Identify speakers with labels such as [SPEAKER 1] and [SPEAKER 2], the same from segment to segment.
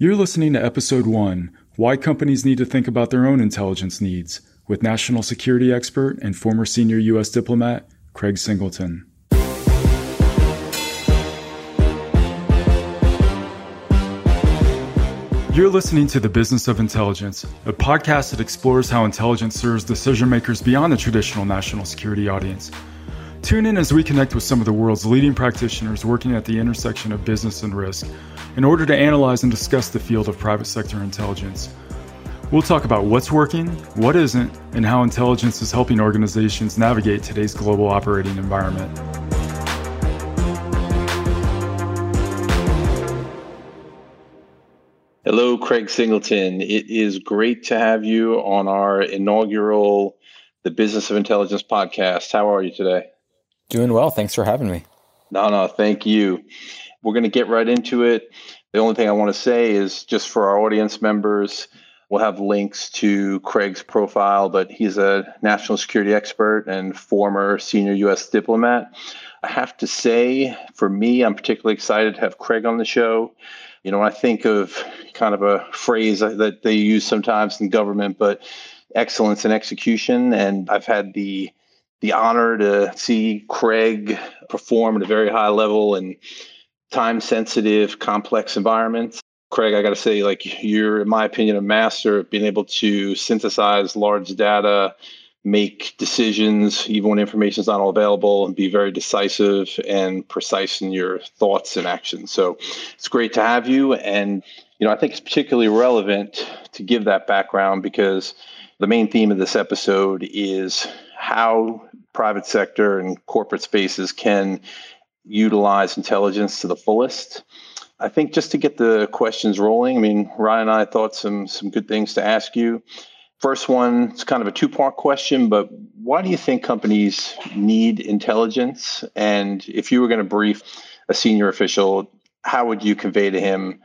[SPEAKER 1] You're listening to episode one Why Companies Need to Think About Their Own Intelligence Needs with national security expert and former senior U.S. diplomat Craig Singleton. You're listening to The Business of Intelligence, a podcast that explores how intelligence serves decision makers beyond the traditional national security audience. Tune in as we connect with some of the world's leading practitioners working at the intersection of business and risk in order to analyze and discuss the field of private sector intelligence. We'll talk about what's working, what isn't, and how intelligence is helping organizations navigate today's global operating environment.
[SPEAKER 2] Hello, Craig Singleton. It is great to have you on our inaugural The Business of Intelligence podcast. How are you today?
[SPEAKER 3] Doing well. Thanks for having me.
[SPEAKER 2] No, no, thank you. We're going to get right into it. The only thing I want to say is just for our audience members, we'll have links to Craig's profile, but he's a national security expert and former senior U.S. diplomat. I have to say, for me, I'm particularly excited to have Craig on the show you know, I think of kind of a phrase that they use sometimes in government, but excellence in execution. And I've had the the honor to see Craig perform at a very high level in time sensitive, complex environments. Craig, I got to say, like you're, in my opinion, a master of being able to synthesize large data, make decisions even when information is not all available and be very decisive and precise in your thoughts and actions so it's great to have you and you know i think it's particularly relevant to give that background because the main theme of this episode is how private sector and corporate spaces can utilize intelligence to the fullest I think just to get the questions rolling, I mean, Ryan and I thought some some good things to ask you. First one, it's kind of a two part question, but why do you think companies need intelligence? And if you were going to brief a senior official, how would you convey to him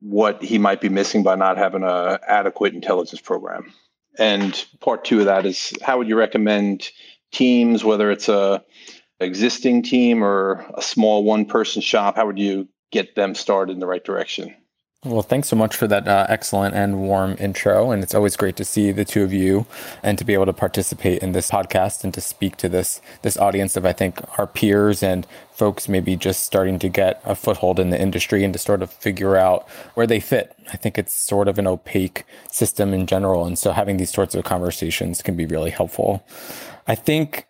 [SPEAKER 2] what he might be missing by not having an adequate intelligence program? And part two of that is how would you recommend teams, whether it's a existing team or a small one person shop, how would you get them started in the right direction?
[SPEAKER 3] Well, thanks so much for that uh, excellent and warm intro. And it's always great to see the two of you and to be able to participate in this podcast and to speak to this this audience of I think our peers and folks maybe just starting to get a foothold in the industry and to sort of figure out where they fit. I think it's sort of an opaque system in general, and so having these sorts of conversations can be really helpful. I think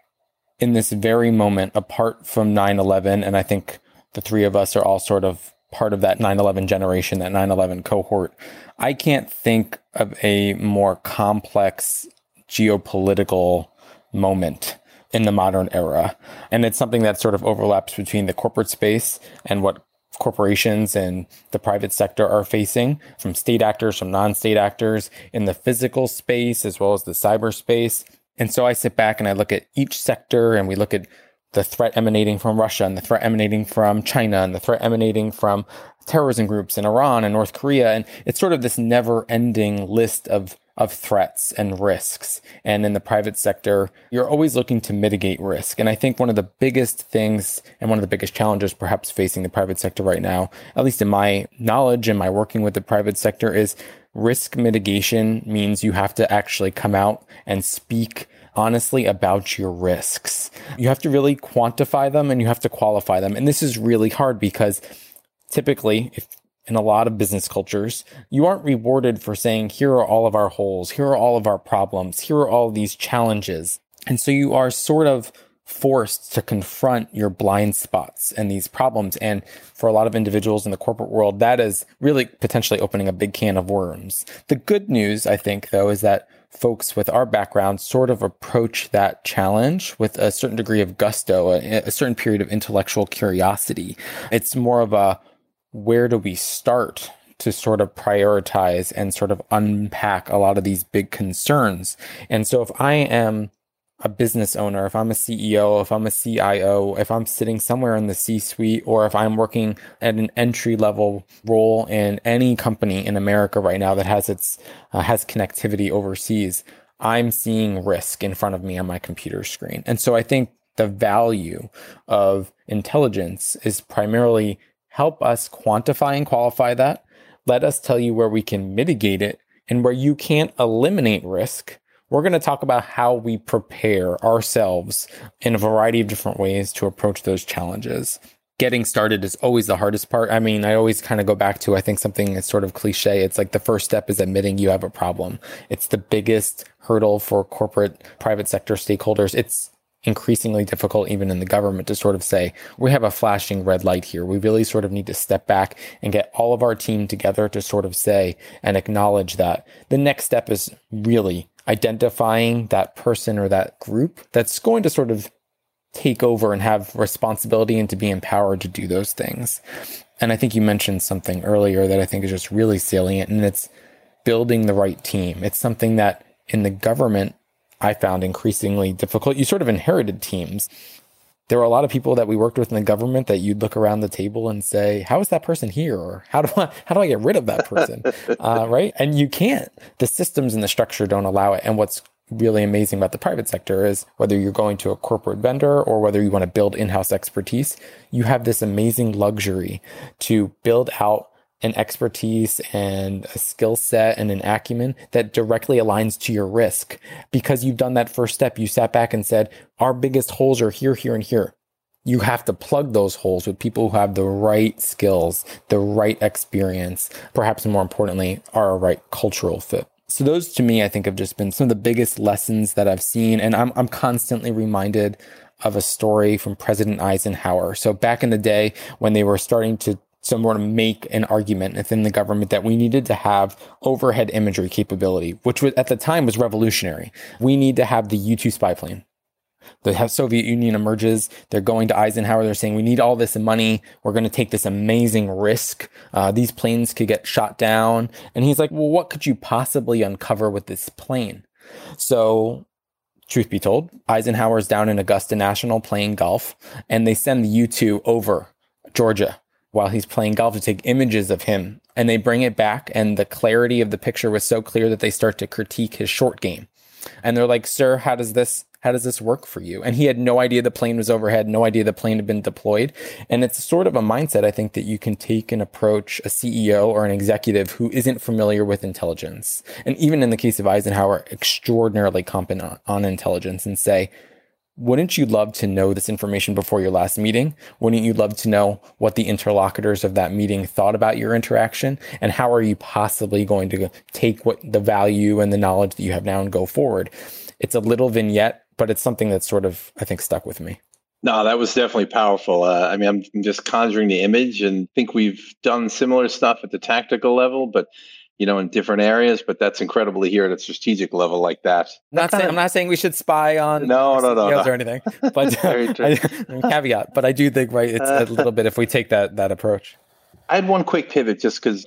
[SPEAKER 3] in this very moment, apart from 9/11, and I think the three of us are all sort of part of that 9/11 generation, that 9/11 cohort. I can't think of a more complex geopolitical moment in the modern era. And it's something that sort of overlaps between the corporate space and what corporations and the private sector are facing from state actors, from non state actors in the physical space as well as the cyberspace. And so I sit back and I look at each sector and we look at the threat emanating from Russia and the threat emanating from China and the threat emanating from terrorism groups in Iran and North Korea. And it's sort of this never ending list of of threats and risks. And in the private sector, you're always looking to mitigate risk. And I think one of the biggest things and one of the biggest challenges perhaps facing the private sector right now, at least in my knowledge and my working with the private sector is risk mitigation means you have to actually come out and speak honestly about your risks. You have to really quantify them and you have to qualify them. And this is really hard because typically, if in a lot of business cultures, you aren't rewarded for saying, here are all of our holes, here are all of our problems, here are all these challenges. And so you are sort of forced to confront your blind spots and these problems. And for a lot of individuals in the corporate world, that is really potentially opening a big can of worms. The good news, I think, though, is that folks with our background sort of approach that challenge with a certain degree of gusto, a, a certain period of intellectual curiosity. It's more of a where do we start to sort of prioritize and sort of unpack a lot of these big concerns. And so if I am a business owner, if I'm a CEO, if I'm a CIO, if I'm sitting somewhere in the C suite, or if I'm working at an entry level role in any company in America right now that has its, uh, has connectivity overseas, I'm seeing risk in front of me on my computer screen. And so I think the value of intelligence is primarily help us quantify and qualify that, let us tell you where we can mitigate it and where you can't eliminate risk. We're going to talk about how we prepare ourselves in a variety of different ways to approach those challenges getting started is always the hardest part. I mean, I always kind of go back to, I think something is sort of cliche. It's like the first step is admitting you have a problem. It's the biggest hurdle for corporate private sector stakeholders. It's increasingly difficult even in the government to sort of say, we have a flashing red light here. We really sort of need to step back and get all of our team together to sort of say and acknowledge that the next step is really identifying that person or that group that's going to sort of take over and have responsibility and to be empowered to do those things. And I think you mentioned something earlier that I think is just really salient, and it's building the right team. It's something that in the government I found increasingly difficult. You sort of inherited teams. There were a lot of people that we worked with in the government that you'd look around the table and say, "How is that person here?" or "How do I how do I get rid of that person?" uh, right? And you can't. The systems and the structure don't allow it. And what's really amazing about the private sector is whether you're going to a corporate vendor or whether you want to build in-house expertise, you have this amazing luxury to build out an expertise and a skill set and an acumen that directly aligns to your risk. Because you've done that first step, you sat back and said, our biggest holes are here, here, and here. You have to plug those holes with people who have the right skills, the right experience, perhaps more importantly, are a right cultural fit. So those to me, I think have just been some of the biggest lessons that I've seen. And I'm, I'm constantly reminded of a story from President Eisenhower. So back in the day when they were starting to sort to make an argument within the government that we needed to have overhead imagery capability, which was, at the time was revolutionary. We need to have the U-2 spy plane the Soviet Union emerges. They're going to Eisenhower. They're saying, we need all this money. We're going to take this amazing risk. Uh, these planes could get shot down. And he's like, well, what could you possibly uncover with this plane? So truth be told, Eisenhower's down in Augusta National playing golf and they send the U-2 over Georgia while he's playing golf to take images of him and they bring it back and the clarity of the picture was so clear that they start to critique his short game. And they're like, "Sir, how does this how does this work for you? And he had no idea the plane was overhead, no idea the plane had been deployed. And it's sort of a mindset I think that you can take and approach a CEO or an executive who isn't familiar with intelligence. And even in the case of Eisenhower, extraordinarily competent on intelligence and say, wouldn't you love to know this information before your last meeting? Wouldn't you love to know what the interlocutors of that meeting thought about your interaction? And how are you possibly going to take what the value and the knowledge that you have now and go forward? It's a little vignette but it's something that's sort of I think stuck with me.
[SPEAKER 2] No, that was definitely powerful. Uh, I mean, I'm, I'm just conjuring the image, and think we've done similar stuff at the tactical level, but you know, in different areas. But that's incredible to hear at a strategic level like that.
[SPEAKER 3] Not saying, I'm not saying we should spy on
[SPEAKER 2] no, no, no, no.
[SPEAKER 3] or anything, but uh, I, caveat. But I do think right, it's a little bit if we take that that approach.
[SPEAKER 2] I had one quick pivot just because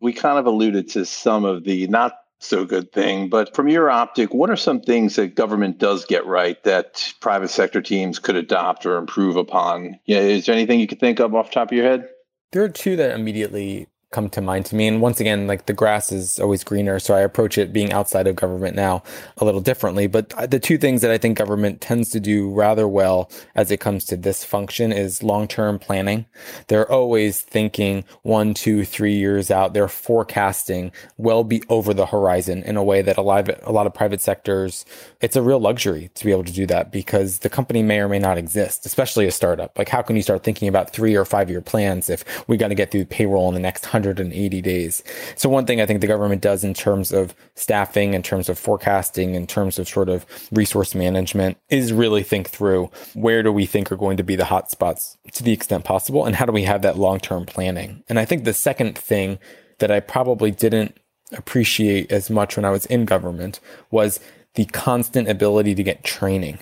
[SPEAKER 2] we kind of alluded to some of the not so good thing. But from your optic, what are some things that government does get right that private sector teams could adopt or improve upon? Yeah, is there anything you could think of off the top of your head?
[SPEAKER 3] There are two that immediately come to mind to me. And once again, like the grass is always greener. So I approach it being outside of government now a little differently. But the two things that I think government tends to do rather well as it comes to this function is long term planning. They're always thinking one, two, three years out. They're forecasting well be over the horizon in a way that a lot of, a lot of private sectors, it's a real luxury to be able to do that because the company may or may not exist, especially a startup. Like how can you start thinking about three or five year plans if we got to get through payroll in the next 180 days. So one thing I think the government does in terms of staffing, in terms of forecasting, in terms of sort of resource management is really think through where do we think are going to be the hot spots to the extent possible and how do we have that long-term planning? And I think the second thing that I probably didn't appreciate as much when I was in government was the constant ability to get training.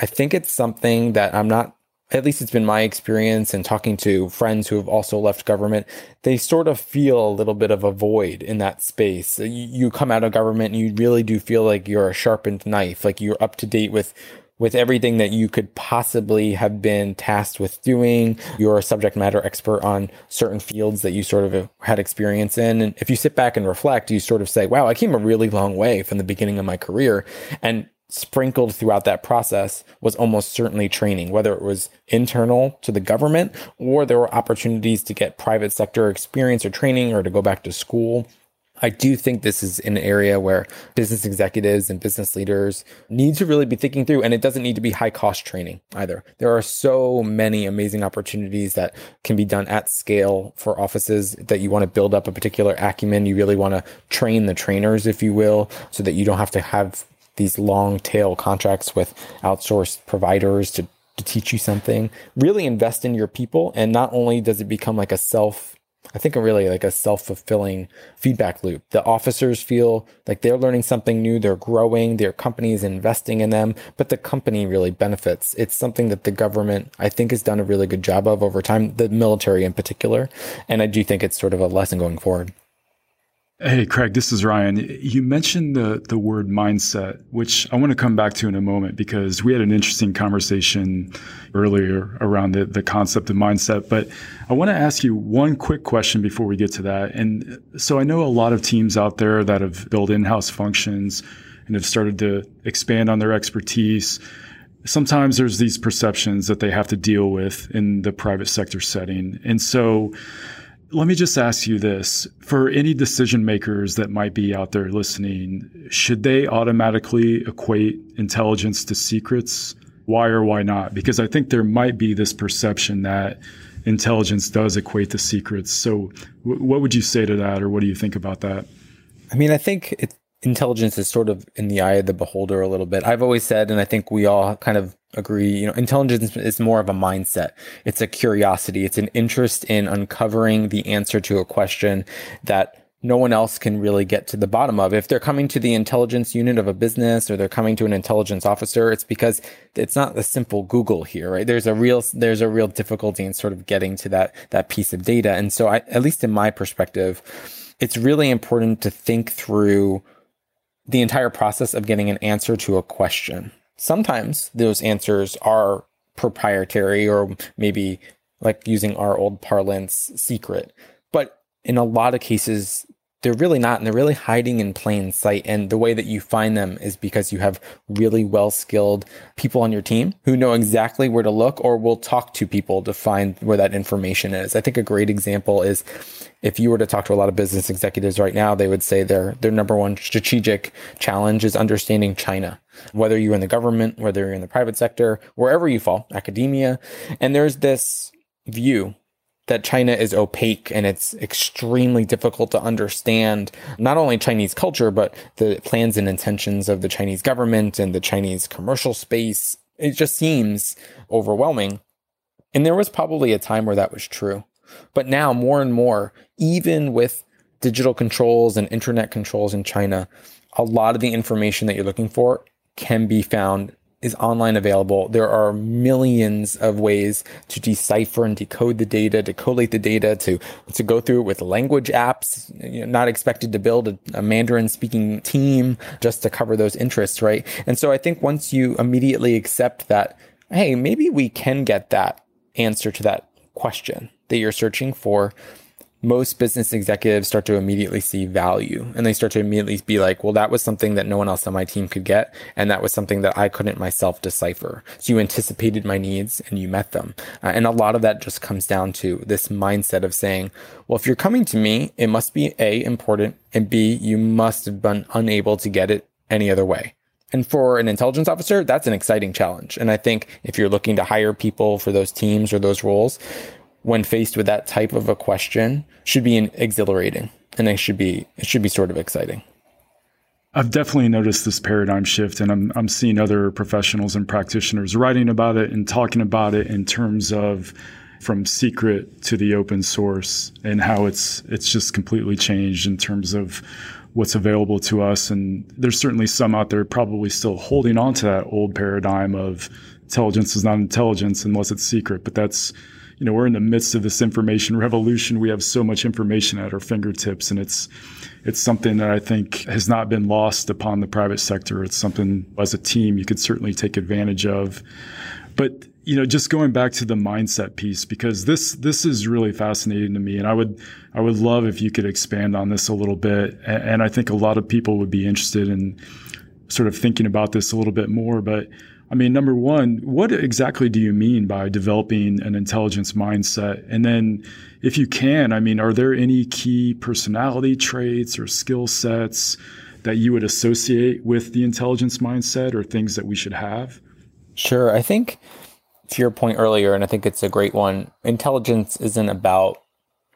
[SPEAKER 3] I think it's something that I'm not at least it's been my experience and talking to friends who have also left government, they sort of feel a little bit of a void in that space. You, come out of government and you really do feel like you're a sharpened knife, like you're up to date with with everything that you could possibly have been tasked with doing. You're a subject matter expert on certain fields that you sort of had experience in. And if you sit back and reflect, you sort of say, wow, I came a really long way from the beginning of my career. And sprinkled throughout that process was almost certainly training, whether it was internal to the government or there were opportunities to get private sector experience or training or to go back to school. I do think this is an area where business executives and business leaders need to really be thinking through, and it doesn't need to be high cost training either. There are so many amazing opportunities that can be done at scale for offices that you want to build up a particular acumen. You really want to train the trainers, if you will, so that you don't have to have these long tail contracts with outsourced providers to, to teach you something. Really invest in your people. And not only does it become like a self I think really like a self fulfilling feedback loop. The officers feel like they're learning something new, they're growing, their company is investing in them, but the company really benefits. It's something that the government, I think, has done a really good job of over time, the military in particular. And I do think it's sort of a lesson going forward.
[SPEAKER 1] Hey, Craig, this is Ryan. You mentioned the, the word mindset, which I want to come back to in a moment because we had an interesting conversation earlier around the, the concept of mindset. But I want to ask you one quick question before we get to that. And so I know a lot of teams out there that have built in house functions and have started to expand on their expertise. Sometimes there's these perceptions that they have to deal with in the private sector setting. And so, let me just ask you this for any decision makers that might be out there listening, should they automatically equate intelligence to secrets? Why or why not? Because I think there might be this perception that intelligence does equate to secrets. So, w- what would you say to that, or what do you think about that?
[SPEAKER 3] I mean, I think it, intelligence is sort of in the eye of the beholder a little bit. I've always said, and I think we all kind of agree, you know, intelligence is more of a mindset. It's a curiosity. It's an interest in uncovering the answer to a question that no one else can really get to the bottom of. If they're coming to the intelligence unit of a business or they're coming to an intelligence officer, it's because it's not a simple Google here, right? There's a real, there's a real difficulty in sort of getting to that, that piece of data. And so I, at least in my perspective, it's really important to think through the entire process of getting an answer to a question. Sometimes those answers are proprietary or maybe like using our old parlance secret. But in a lot of cases, they're really not, and they're really hiding in plain sight. And the way that you find them is because you have really well skilled people on your team who know exactly where to look or will talk to people to find where that information is. I think a great example is if you were to talk to a lot of business executives right now, they would say their their number one strategic challenge is understanding China. Whether you're in the government, whether you're in the private sector, wherever you fall, academia, and there's this view that China is opaque and it's extremely difficult to understand not only Chinese culture, but the plans and intentions of the Chinese government and the Chinese commercial space. It just seems overwhelming. And there was probably a time where that was true. But now, more and more, even with digital controls and internet controls in China, a lot of the information that you're looking for can be found is online available. There are millions of ways to decipher and decode the data, to collate the data, to to go through it with language apps. You're not expected to build a, a Mandarin speaking team just to cover those interests, right? And so I think once you immediately accept that, hey, maybe we can get that answer to that question that you're searching for, most business executives start to immediately see value and they start to immediately be like, well, that was something that no one else on my team could get. And that was something that I couldn't myself decipher. So you anticipated my needs and you met them. Uh, and a lot of that just comes down to this mindset of saying, well, if you're coming to me, it must be A, important, and B, you must have been unable to get it any other way. And for an intelligence officer, that's an exciting challenge. And I think if you're looking to hire people for those teams or those roles, when faced with that type of a question should be exhilarating and it should be it should be sort of exciting.
[SPEAKER 1] I've definitely noticed this paradigm shift and I'm I'm seeing other professionals and practitioners writing about it and talking about it in terms of from secret to the open source and how it's it's just completely changed in terms of what's available to us and there's certainly some out there probably still holding on to that old paradigm of intelligence is not intelligence unless it's secret but that's you know, we're in the midst of this information revolution. We have so much information at our fingertips and it's, it's something that I think has not been lost upon the private sector. It's something as a team you could certainly take advantage of. But you know, just going back to the mindset piece because this this is really fascinating to me, and I would I would love if you could expand on this a little bit. And I think a lot of people would be interested in sort of thinking about this a little bit more. But I mean, number one, what exactly do you mean by developing an intelligence mindset? And then, if you can, I mean, are there any key personality traits or skill sets that you would associate with the intelligence mindset or things that we should have?
[SPEAKER 3] Sure. I think to your point earlier, and I think it's a great one, intelligence isn't about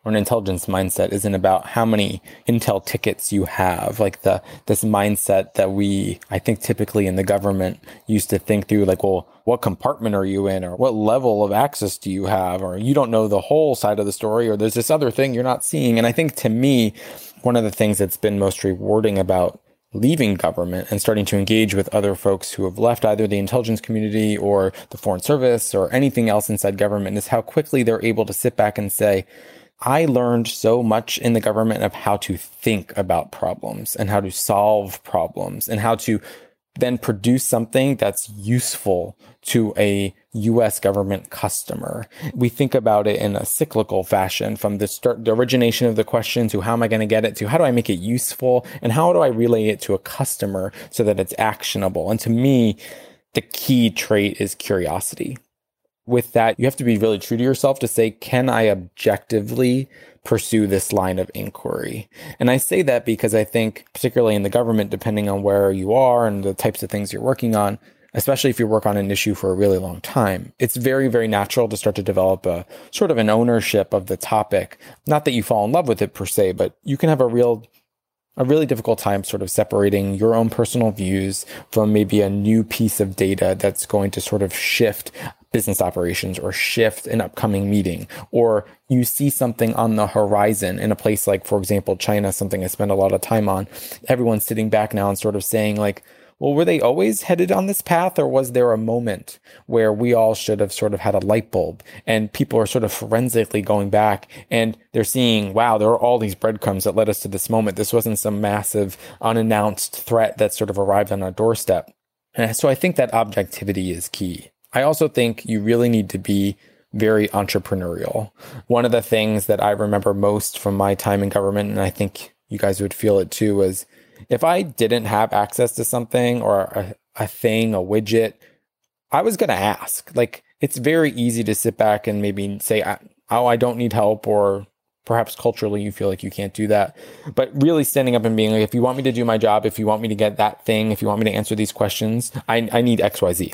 [SPEAKER 3] or an intelligence mindset isn't about how many intel tickets you have. Like the this mindset that we i think typically in the government used to think through like well what compartment are you in or what level of access do you have or you don't know the whole side of the story or there's this other thing you're not seeing. And i think to me one of the things that's been most rewarding about leaving government and starting to engage with other folks who have left either the intelligence community or the foreign service or anything else inside government is how quickly they're able to sit back and say I learned so much in the government of how to think about problems and how to solve problems and how to then produce something that's useful to a US government customer. We think about it in a cyclical fashion from the start, the origination of the question to how am I going to get it to how do I make it useful and how do I relay it to a customer so that it's actionable. And to me, the key trait is curiosity with that, you have to be really true to yourself to say, can I objectively pursue this line of inquiry? And I say that because I think, particularly in the government, depending on where you are and the types of things you're working on, especially if you work on an issue for a really long time, it's very, very natural to start to develop a sort of an ownership of the topic. Not that you fall in love with it per se, but you can have a real a really difficult time sort of separating your own personal views from maybe a new piece of data that's going to sort of shift business operations or shift an upcoming meeting, or you see something on the horizon in a place like, for example, China, something I spend a lot of time on. Everyone's sitting back now and sort of saying, like, well, were they always headed on this path, or was there a moment where we all should have sort of had a light bulb? And people are sort of forensically going back and they're seeing, wow, there are all these breadcrumbs that led us to this moment. This wasn't some massive unannounced threat that sort of arrived on our doorstep. And so I think that objectivity is key. I also think you really need to be very entrepreneurial. One of the things that I remember most from my time in government, and I think you guys would feel it too, was if I didn't have access to something or a, a thing, a widget, I was going to ask. Like, it's very easy to sit back and maybe say, oh, I don't need help, or perhaps culturally you feel like you can't do that. But really standing up and being like, if you want me to do my job, if you want me to get that thing, if you want me to answer these questions, I, I need XYZ.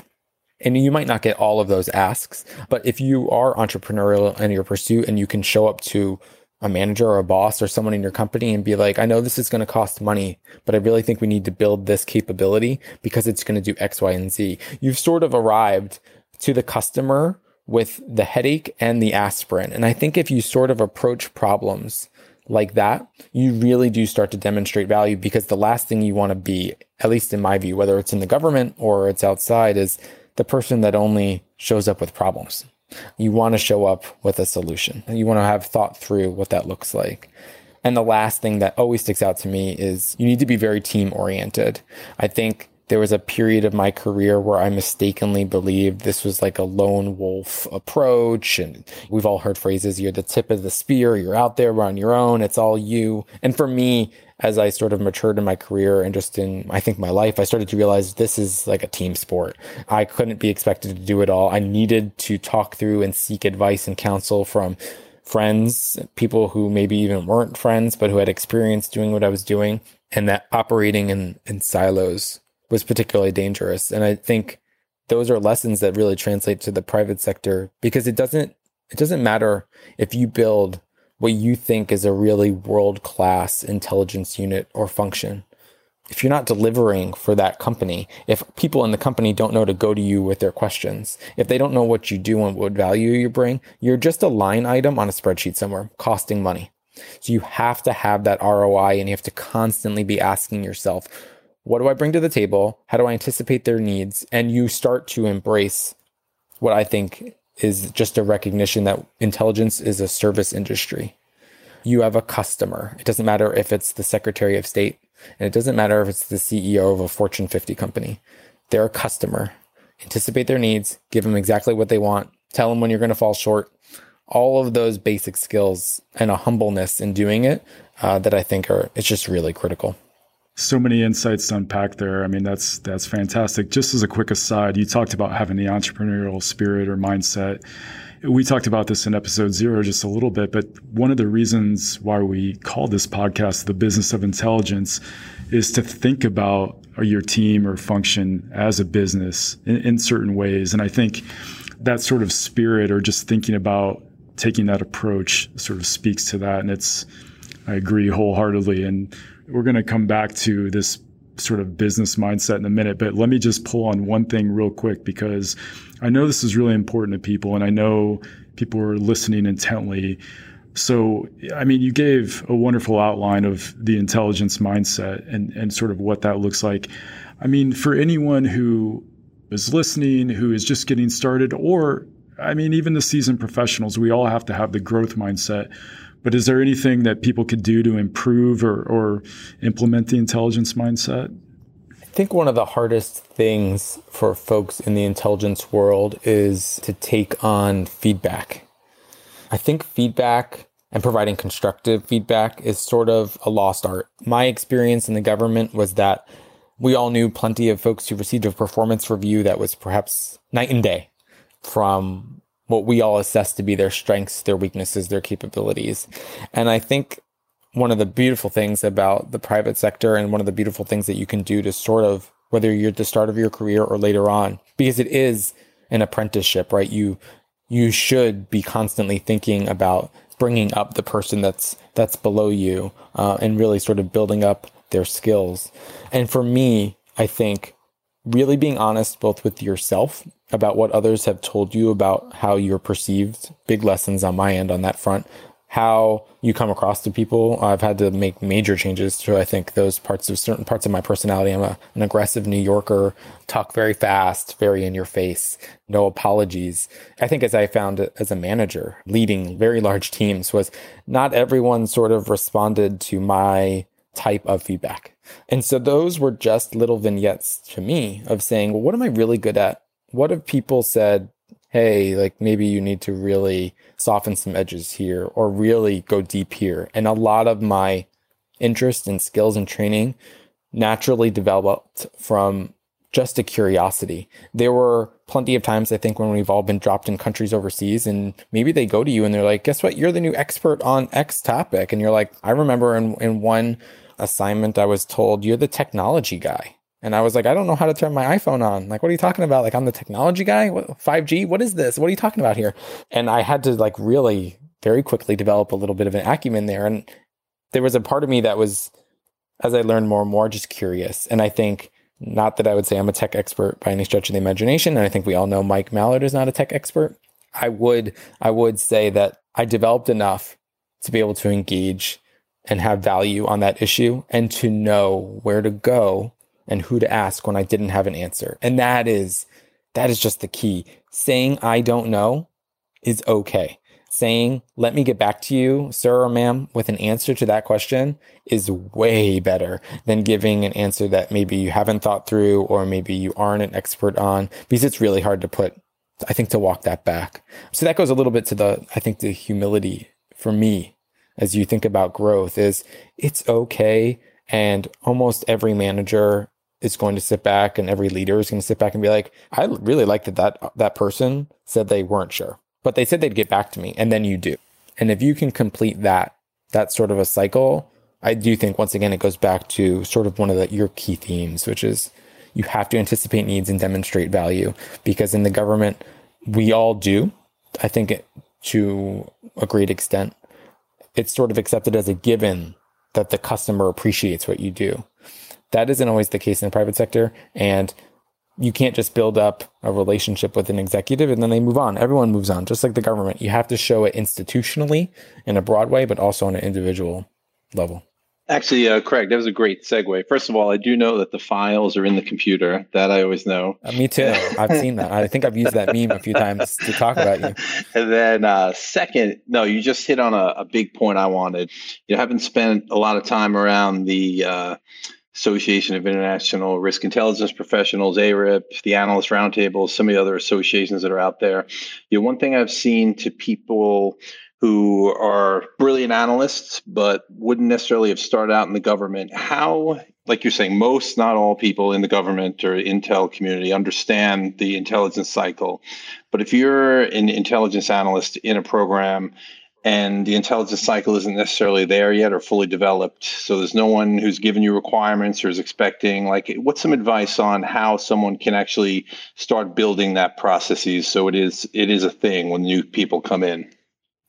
[SPEAKER 3] And you might not get all of those asks, but if you are entrepreneurial in your pursuit and you can show up to a manager or a boss or someone in your company and be like, I know this is going to cost money, but I really think we need to build this capability because it's going to do X, Y, and Z. You've sort of arrived to the customer with the headache and the aspirin. And I think if you sort of approach problems like that, you really do start to demonstrate value because the last thing you want to be, at least in my view, whether it's in the government or it's outside, is the person that only shows up with problems. You want to show up with a solution. You want to have thought through what that looks like. And the last thing that always sticks out to me is you need to be very team oriented. I think there was a period of my career where I mistakenly believed this was like a lone wolf approach. And we've all heard phrases, you're the tip of the spear, you're out there on your own, it's all you. And for me, as I sort of matured in my career and just in, I think, my life, I started to realize this is like a team sport. I couldn't be expected to do it all. I needed to talk through and seek advice and counsel from friends, people who maybe even weren't friends, but who had experience doing what I was doing. And that operating in, in silos was particularly dangerous. And I think those are lessons that really translate to the private sector because it doesn't it doesn't matter if you build what you think is a really world class intelligence unit or function. If you're not delivering for that company, if people in the company don't know to go to you with their questions, if they don't know what you do and what value you bring, you're just a line item on a spreadsheet somewhere costing money. So you have to have that ROI and you have to constantly be asking yourself, what do I bring to the table? How do I anticipate their needs? And you start to embrace what I think is just a recognition that intelligence is a service industry. You have a customer. It doesn't matter if it's the Secretary of State, and it doesn't matter if it's the CEO of a Fortune 50 company. They're a customer. Anticipate their needs, give them exactly what they want, tell them when you're going to fall short. All of those basic skills and a humbleness in doing it uh, that I think are it's just really critical.
[SPEAKER 1] So many insights to unpack there. I mean, that's that's fantastic. Just as a quick aside, you talked about having the entrepreneurial spirit or mindset. We talked about this in episode zero just a little bit, but one of the reasons why we call this podcast the business of intelligence is to think about your team or function as a business in, in certain ways. And I think that sort of spirit or just thinking about taking that approach sort of speaks to that. And it's, I agree wholeheartedly. And we're going to come back to this sort of business mindset in a minute, but let me just pull on one thing real quick because I know this is really important to people and I know people are listening intently. So, I mean, you gave a wonderful outline of the intelligence mindset and, and sort of what that looks like. I mean, for anyone who is listening, who is just getting started, or I mean, even the seasoned professionals, we all have to have the growth mindset but is there anything that people could do to improve or, or implement the intelligence mindset?
[SPEAKER 3] I think one of the hardest things for folks in the intelligence world is to take on feedback. I think feedback and providing constructive feedback is sort of a lost art. My experience in the government was that we all knew plenty of folks who received a performance review that was perhaps night and day from what we all assess to be their strengths, their weaknesses, their capabilities. And I think one of the beautiful things about the private sector and one of the beautiful things that you can do to sort of whether you're at the start of your career or later on because it is an apprenticeship right you you should be constantly thinking about bringing up the person that's that's below you uh, and really sort of building up their skills and for me i think really being honest both with yourself about what others have told you about how you're perceived. Big lessons on my end on that front. How you come across to people. I've had to make major changes to, I think, those parts of certain parts of my personality. I'm a, an aggressive New Yorker, talk very fast, very in your face, no apologies. I think as I found as a manager, leading very large teams, was not everyone sort of responded to my type of feedback. And so those were just little vignettes to me of saying, well, what am I really good at? what if people said, hey, like maybe you need to really soften some edges here or really go deep here? And a lot of my interest and skills and training naturally developed from just a curiosity. There were plenty of times I think when we've all been dropped in countries overseas and maybe they go to you and they're like, guess what? You're the new expert on X topic. And you're like, I remember in, in one assignment I was told, you're the technology guy. And I was like, I don't know how to turn my iPhone on. Like, what are you talking about? Like, I'm the technology guy. What, 5G? What is this? What are you talking about here? And I had to like really very quickly develop a little bit of an acumen there. And there was a part of me that was, as I learned more and more, just curious. And I think not that I would say I'm a tech expert by any stretch of the imagination. And I think we all know Mike Mallard is not a tech expert. I would, I would say that I developed enough to be able to engage and have value on that issue and to know where to go and who to ask when I didn't have an answer. And that is that is just the key. Saying I don't know is okay. Saying let me get back to you, sir or ma'am, with an answer to that question is way better than giving an answer that maybe you haven't thought through or maybe you aren't an expert on because it's really hard to put I think to walk that back. So that goes a little bit to the I think the humility for me as you think about growth is it's okay and almost every manager is going to sit back and every leader is going to sit back and be like, I really like that that, that person said they weren't sure, but they said they'd get back to me. And then you do. And if you can complete that, that sort of a cycle, I do think once again, it goes back to sort of one of the, your key themes, which is you have to anticipate needs and demonstrate value because in the government, we all do. I think it, to a great extent, it's sort of accepted as a given that the customer appreciates what you do. That isn't always the case in the private sector. And you can't just build up a relationship with an executive and then they move on. Everyone moves on, just like the government. You have to show it institutionally in a broad way, but also on an individual level.
[SPEAKER 2] Actually, uh, Craig, that was a great segue. First of all, I do know that the files are in the computer. That I always know.
[SPEAKER 3] Uh, me too. I've seen that. I think I've used that meme a few times to talk about you.
[SPEAKER 2] And then, uh, second, no, you just hit on a, a, big point I wanted. You haven't spent a lot of time around the uh, Association of International Risk Intelligence Professionals, ARIP, the Analyst Roundtable, some of the other associations that are out there. You know, one thing I've seen to people who are brilliant analysts, but wouldn't necessarily have started out in the government. How, like you're saying, most, not all people in the government or intel community understand the intelligence cycle. But if you're an intelligence analyst in a program and the intelligence cycle isn't necessarily there yet or fully developed, so there's no one who's given you requirements or is expecting, like, what's some advice on how someone can actually start building that processes so it is it is a thing when new people come in?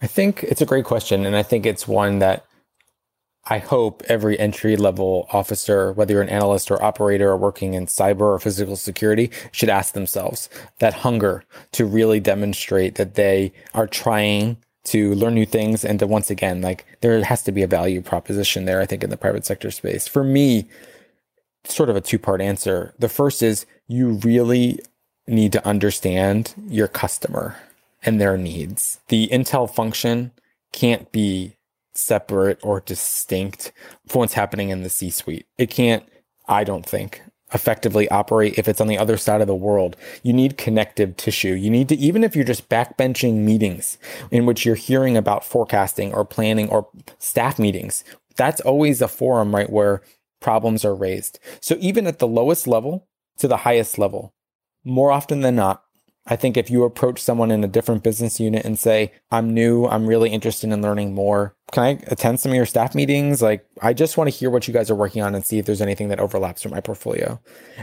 [SPEAKER 3] I think it's a great question. And I think it's one that I hope every entry level officer, whether you're an analyst or operator or working in cyber or physical security, should ask themselves that hunger to really demonstrate that they are trying to learn new things and to once again, like there has to be a value proposition there, I think, in the private sector space. For me, sort of a two part answer. The first is you really need to understand your customer and their needs. The Intel function can't be separate or distinct from what's happening in the C suite. It can't, I don't think, effectively operate if it's on the other side of the world. You need connective tissue. You need to, even if you're just backbenching meetings in which you're hearing about forecasting or planning or staff meetings, that's always a forum, right, where problems are raised. So even at the lowest level to the highest level, more often than not, I think if you approach someone in a different business unit and say, I'm new, I'm really interested in learning more, can I attend some of your staff meetings? Like, I just want to hear what you guys are working on and see if there's anything that overlaps from my portfolio.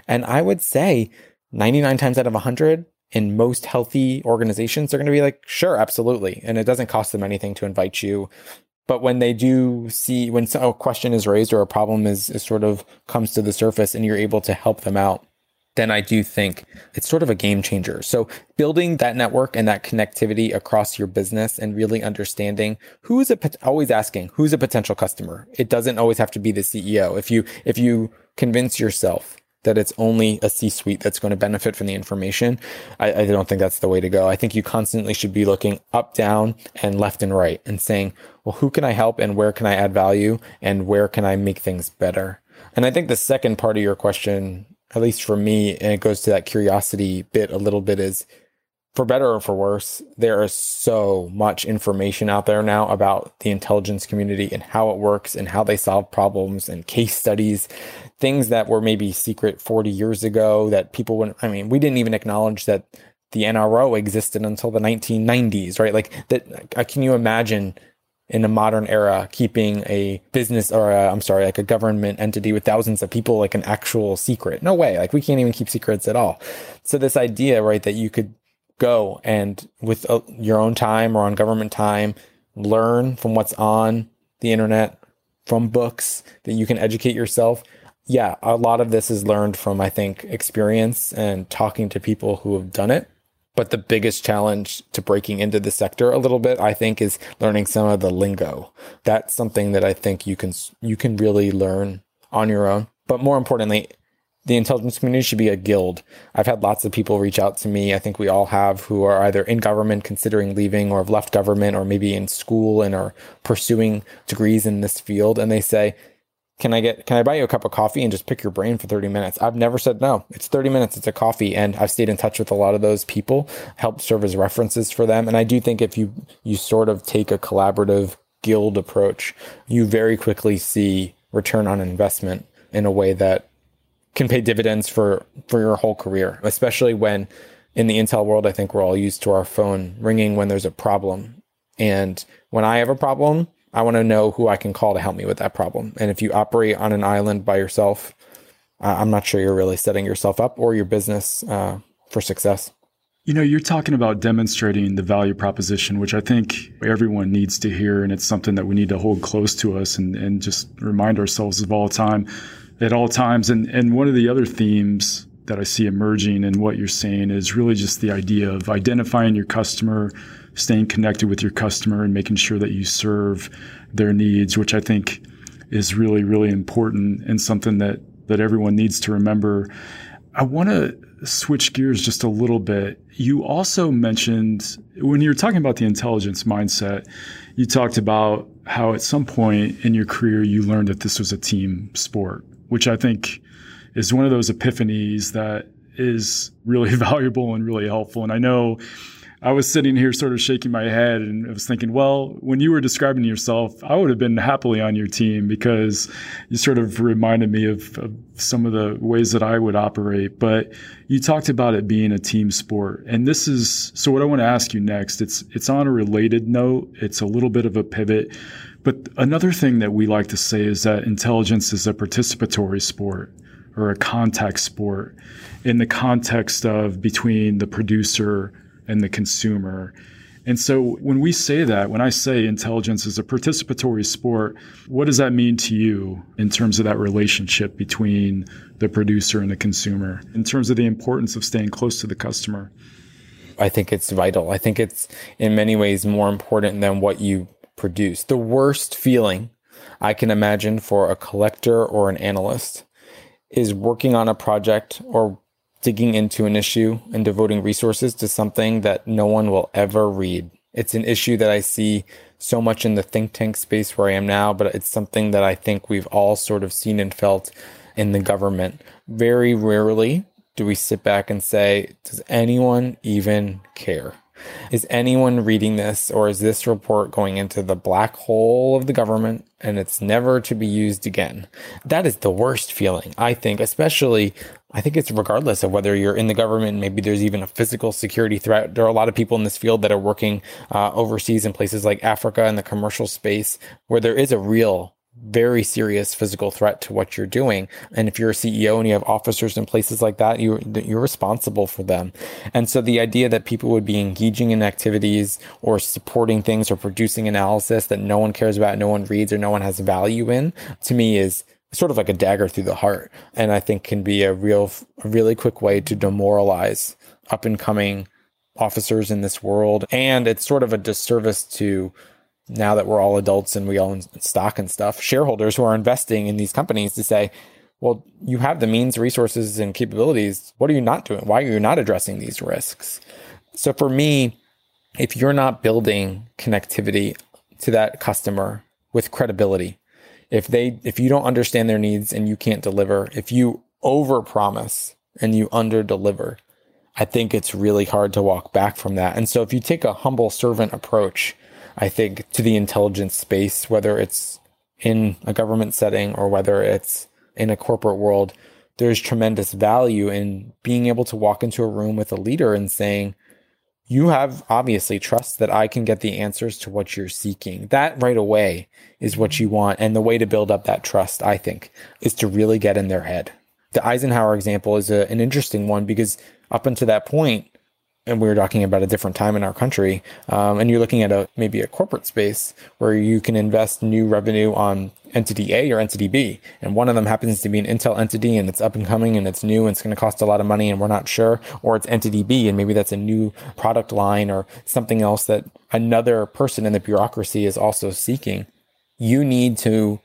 [SPEAKER 3] And I would say 99 times out of 100, in most healthy organizations, they're going to be like, sure, absolutely. And it doesn't cost them anything to invite you. But when they do see, when a question is raised or a problem is, is sort of comes to the surface and you're able to help them out, then I do think it's sort of a game changer. So building that network and that connectivity across your business and really understanding who is a always asking who's a potential customer. It doesn't always have to be the CEO. If you if you convince yourself that it's only a C-suite that's going to benefit from the information, I, I don't think that's the way to go. I think you constantly should be looking up, down, and left and right and saying, well, who can I help and where can I add value and where can I make things better? And I think the second part of your question at least for me, and it goes to that curiosity bit a little bit is for better or for worse, there is so much information out there now about the intelligence community and how it works and how they solve problems and case studies, things that were maybe secret 40 years ago that people wouldn't, I mean, we didn't even acknowledge that the NRO existed until the 1990s, right? Like that, uh, can you imagine in a modern era, keeping a business or i am sorry, like a government entity with thousands of people like an actual secret. No way. Like we can't even keep secrets at all. So this idea, right, that you could go and with uh, your own time or on government time, learn from what's on the internet, from books, that you can educate yourself. Yeah, a lot of this is learned from, I think, experience and talking to people who have done it. But the biggest challenge to breaking into the sector a little bit, I think, is learning some of the lingo. That's something that I think you can you can really learn on your own. But more importantly, the intelligence community should be a guild. I've had lots of people reach out to me. I think we all have who are either in government considering leaving or have left government or maybe in school and are pursuing degrees in this field. And they say, can I get can I buy you a cup of coffee and just pick your brain for 30 minutes? I've never said no. It's 30 minutes, it's a coffee and I've stayed in touch with a lot of those people, helped serve as references for them. And I do think if you you sort of take a collaborative guild approach, you very quickly see return on investment in a way that can pay dividends for for your whole career, especially when in the Intel world, I think we're all used to our phone ringing when there's a problem. And when I have a problem, I want to know who I can call to help me with that problem. And if you operate on an island by yourself, I'm not sure you're really setting yourself up or your business uh, for success.
[SPEAKER 1] You know, you're talking about demonstrating the value proposition, which I think everyone needs to hear. And it's something that we need to hold close to us and, and just remind ourselves of all time at all times. And, and one of the other themes that I see emerging in what you're saying is really just the idea of identifying your customer, staying connected with your customer and making sure that you serve their needs, which I think is really, really important and something that, that everyone needs to remember. I want to switch gears just a little bit. You also mentioned when you were talking about the intelligence mindset, you talked about how at some point in your career you learned that this was a team sport, which I think is one of those epiphanies that is really valuable and really helpful. And I know I was sitting here sort of shaking my head and I was thinking, well, when you were describing yourself, I would have been happily on your team because you sort of reminded me of, of some of the ways that I would operate. But you talked about it being a team sport. And this is so what I want to ask you next. It's it's on a related note. It's a little bit of a pivot. But another thing that we like to say is that intelligence is a participatory sport or a contact sport in the context of between the producer and the consumer. And so when we say that, when I say intelligence is a participatory sport, what does that mean to you in terms of that relationship between the producer and the consumer, in terms of the importance of staying close to the customer?
[SPEAKER 3] I think it's vital. I think it's in many ways more important than what you produce. The worst feeling I can imagine for a collector or an analyst is working on a project or digging into an issue and devoting resources to something that no one will ever read. It's an issue that I see so much in the think tank space where I am now, but it's something that I think we've all sort of seen and felt in the government. Very rarely do we sit back and say, does anyone even care? Is anyone reading this, or is this report going into the black hole of the government and it's never to be used again? That is the worst feeling, I think, especially. I think it's regardless of whether you're in the government, maybe there's even a physical security threat. There are a lot of people in this field that are working uh, overseas in places like Africa in the commercial space where there is a real very serious physical threat to what you're doing. And if you're a CEO and you have officers in places like that, you you're responsible for them. And so the idea that people would be engaging in activities or supporting things or producing analysis that no one cares about, no one reads, or no one has value in, to me is sort of like a dagger through the heart. And I think can be a real, really quick way to demoralize up and coming officers in this world. And it's sort of a disservice to now that we're all adults and we own stock and stuff, shareholders who are investing in these companies to say, well, you have the means, resources, and capabilities. What are you not doing? Why are you not addressing these risks? So for me, if you're not building connectivity to that customer with credibility, if they if you don't understand their needs and you can't deliver, if you overpromise and you underdeliver, I think it's really hard to walk back from that. And so if you take a humble servant approach I think, to the intelligence space, whether it's in a government setting or whether it's in a corporate world, there's tremendous value in being able to walk into a room with a leader and saying, you have obviously trust that I can get the answers to what you're seeking. That right away is what you want. And the way to build up that trust, I think, is to really get in their head. The Eisenhower example is a, an interesting one because up until that point, and we were talking about a different time in our country, um, and you're looking at a maybe a corporate space where you can invest new revenue on entity A or entity B, and one of them happens to be an Intel entity and it's up and coming and it's new and it's going to cost a lot of money and we're not sure, or it's entity B and maybe that's a new product line or something else that another person in the bureaucracy is also seeking. You need to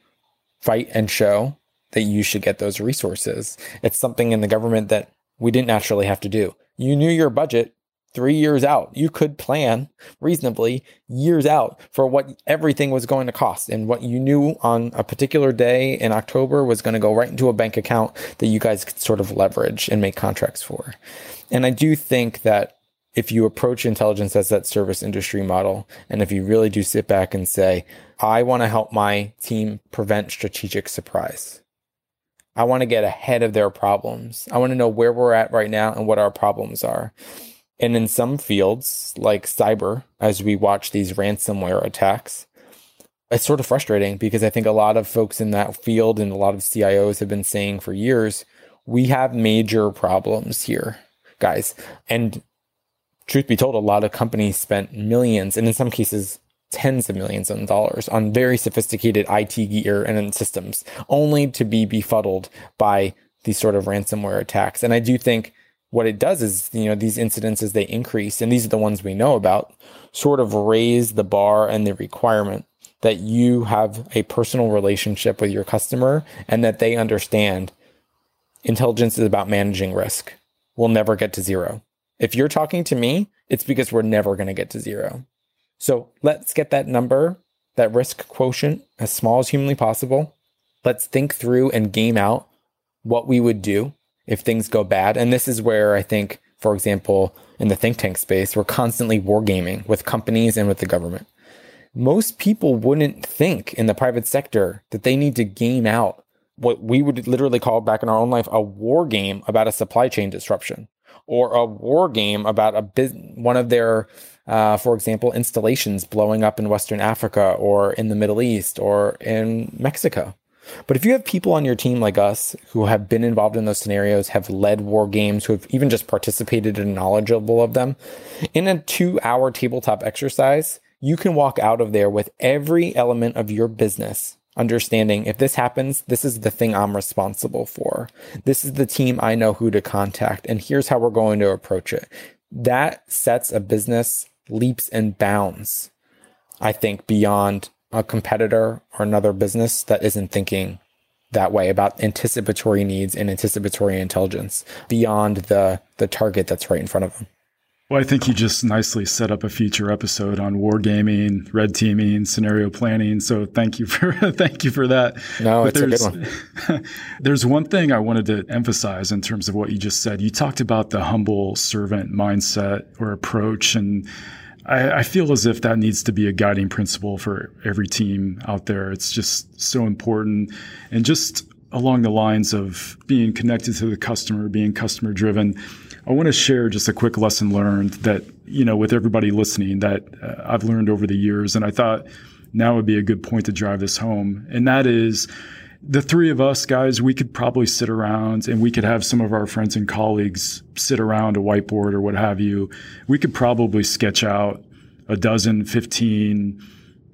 [SPEAKER 3] fight and show that you should get those resources. It's something in the government that we didn't naturally have to do. You knew your budget three years out. You could plan reasonably years out for what everything was going to cost and what you knew on a particular day in October was going to go right into a bank account that you guys could sort of leverage and make contracts for. And I do think that if you approach intelligence as that service industry model, and if you really do sit back and say, I want to help my team prevent strategic surprise. I want to get ahead of their problems. I want to know where we're at right now and what our problems are. And in some fields, like cyber, as we watch these ransomware attacks, it's sort of frustrating because I think a lot of folks in that field and a lot of CIOs have been saying for years, we have major problems here, guys. And truth be told, a lot of companies spent millions and in some cases, tens of millions of dollars on very sophisticated IT gear and systems, only to be befuddled by these sort of ransomware attacks. And I do think what it does is, you know, these incidents as they increase, and these are the ones we know about, sort of raise the bar and the requirement that you have a personal relationship with your customer and that they understand intelligence is about managing risk. We'll never get to zero. If you're talking to me, it's because we're never going to get to zero. So let's get that number, that risk quotient, as small as humanly possible. Let's think through and game out what we would do if things go bad. And this is where I think, for example, in the think tank space, we're constantly wargaming with companies and with the government. Most people wouldn't think in the private sector that they need to game out what we would literally call back in our own life a war game about a supply chain disruption or a war game about a biz- one of their uh, for example installations blowing up in western africa or in the middle east or in mexico but if you have people on your team like us who have been involved in those scenarios, have led war games, who have even just participated and knowledgeable of them, in a two hour tabletop exercise, you can walk out of there with every element of your business understanding if this happens, this is the thing I'm responsible for. This is the team I know who to contact, and here's how we're going to approach it. That sets a business leaps and bounds, I think, beyond a competitor or another business that isn't thinking that way about anticipatory needs and anticipatory intelligence beyond the the target that's right in front of them.
[SPEAKER 1] Well, I think you just nicely set up a future episode on wargaming, red teaming, scenario planning. So thank you for thank you for that.
[SPEAKER 3] No, but it's a good
[SPEAKER 1] one. there's one thing I wanted to emphasize in terms of what you just said. You talked about the humble servant mindset or approach, and I, I feel as if that needs to be a guiding principle for every team out there. It's just so important, and just along the lines of being connected to the customer, being customer driven I want to share just a quick lesson learned that, you know, with everybody listening that uh, I've learned over the years. And I thought now would be a good point to drive this home. And that is the three of us guys, we could probably sit around and we could have some of our friends and colleagues sit around a whiteboard or what have you. We could probably sketch out a dozen, 15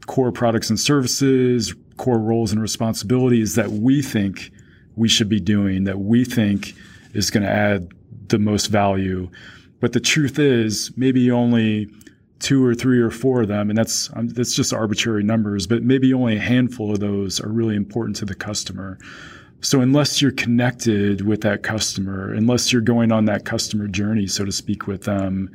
[SPEAKER 1] core products and services, core roles and responsibilities that we think we should be doing, that we think is going to add the most value. But the truth is, maybe only two or three or four of them, and that's um, that's just arbitrary numbers, but maybe only a handful of those are really important to the customer. So unless you're connected with that customer, unless you're going on that customer journey, so to speak, with them,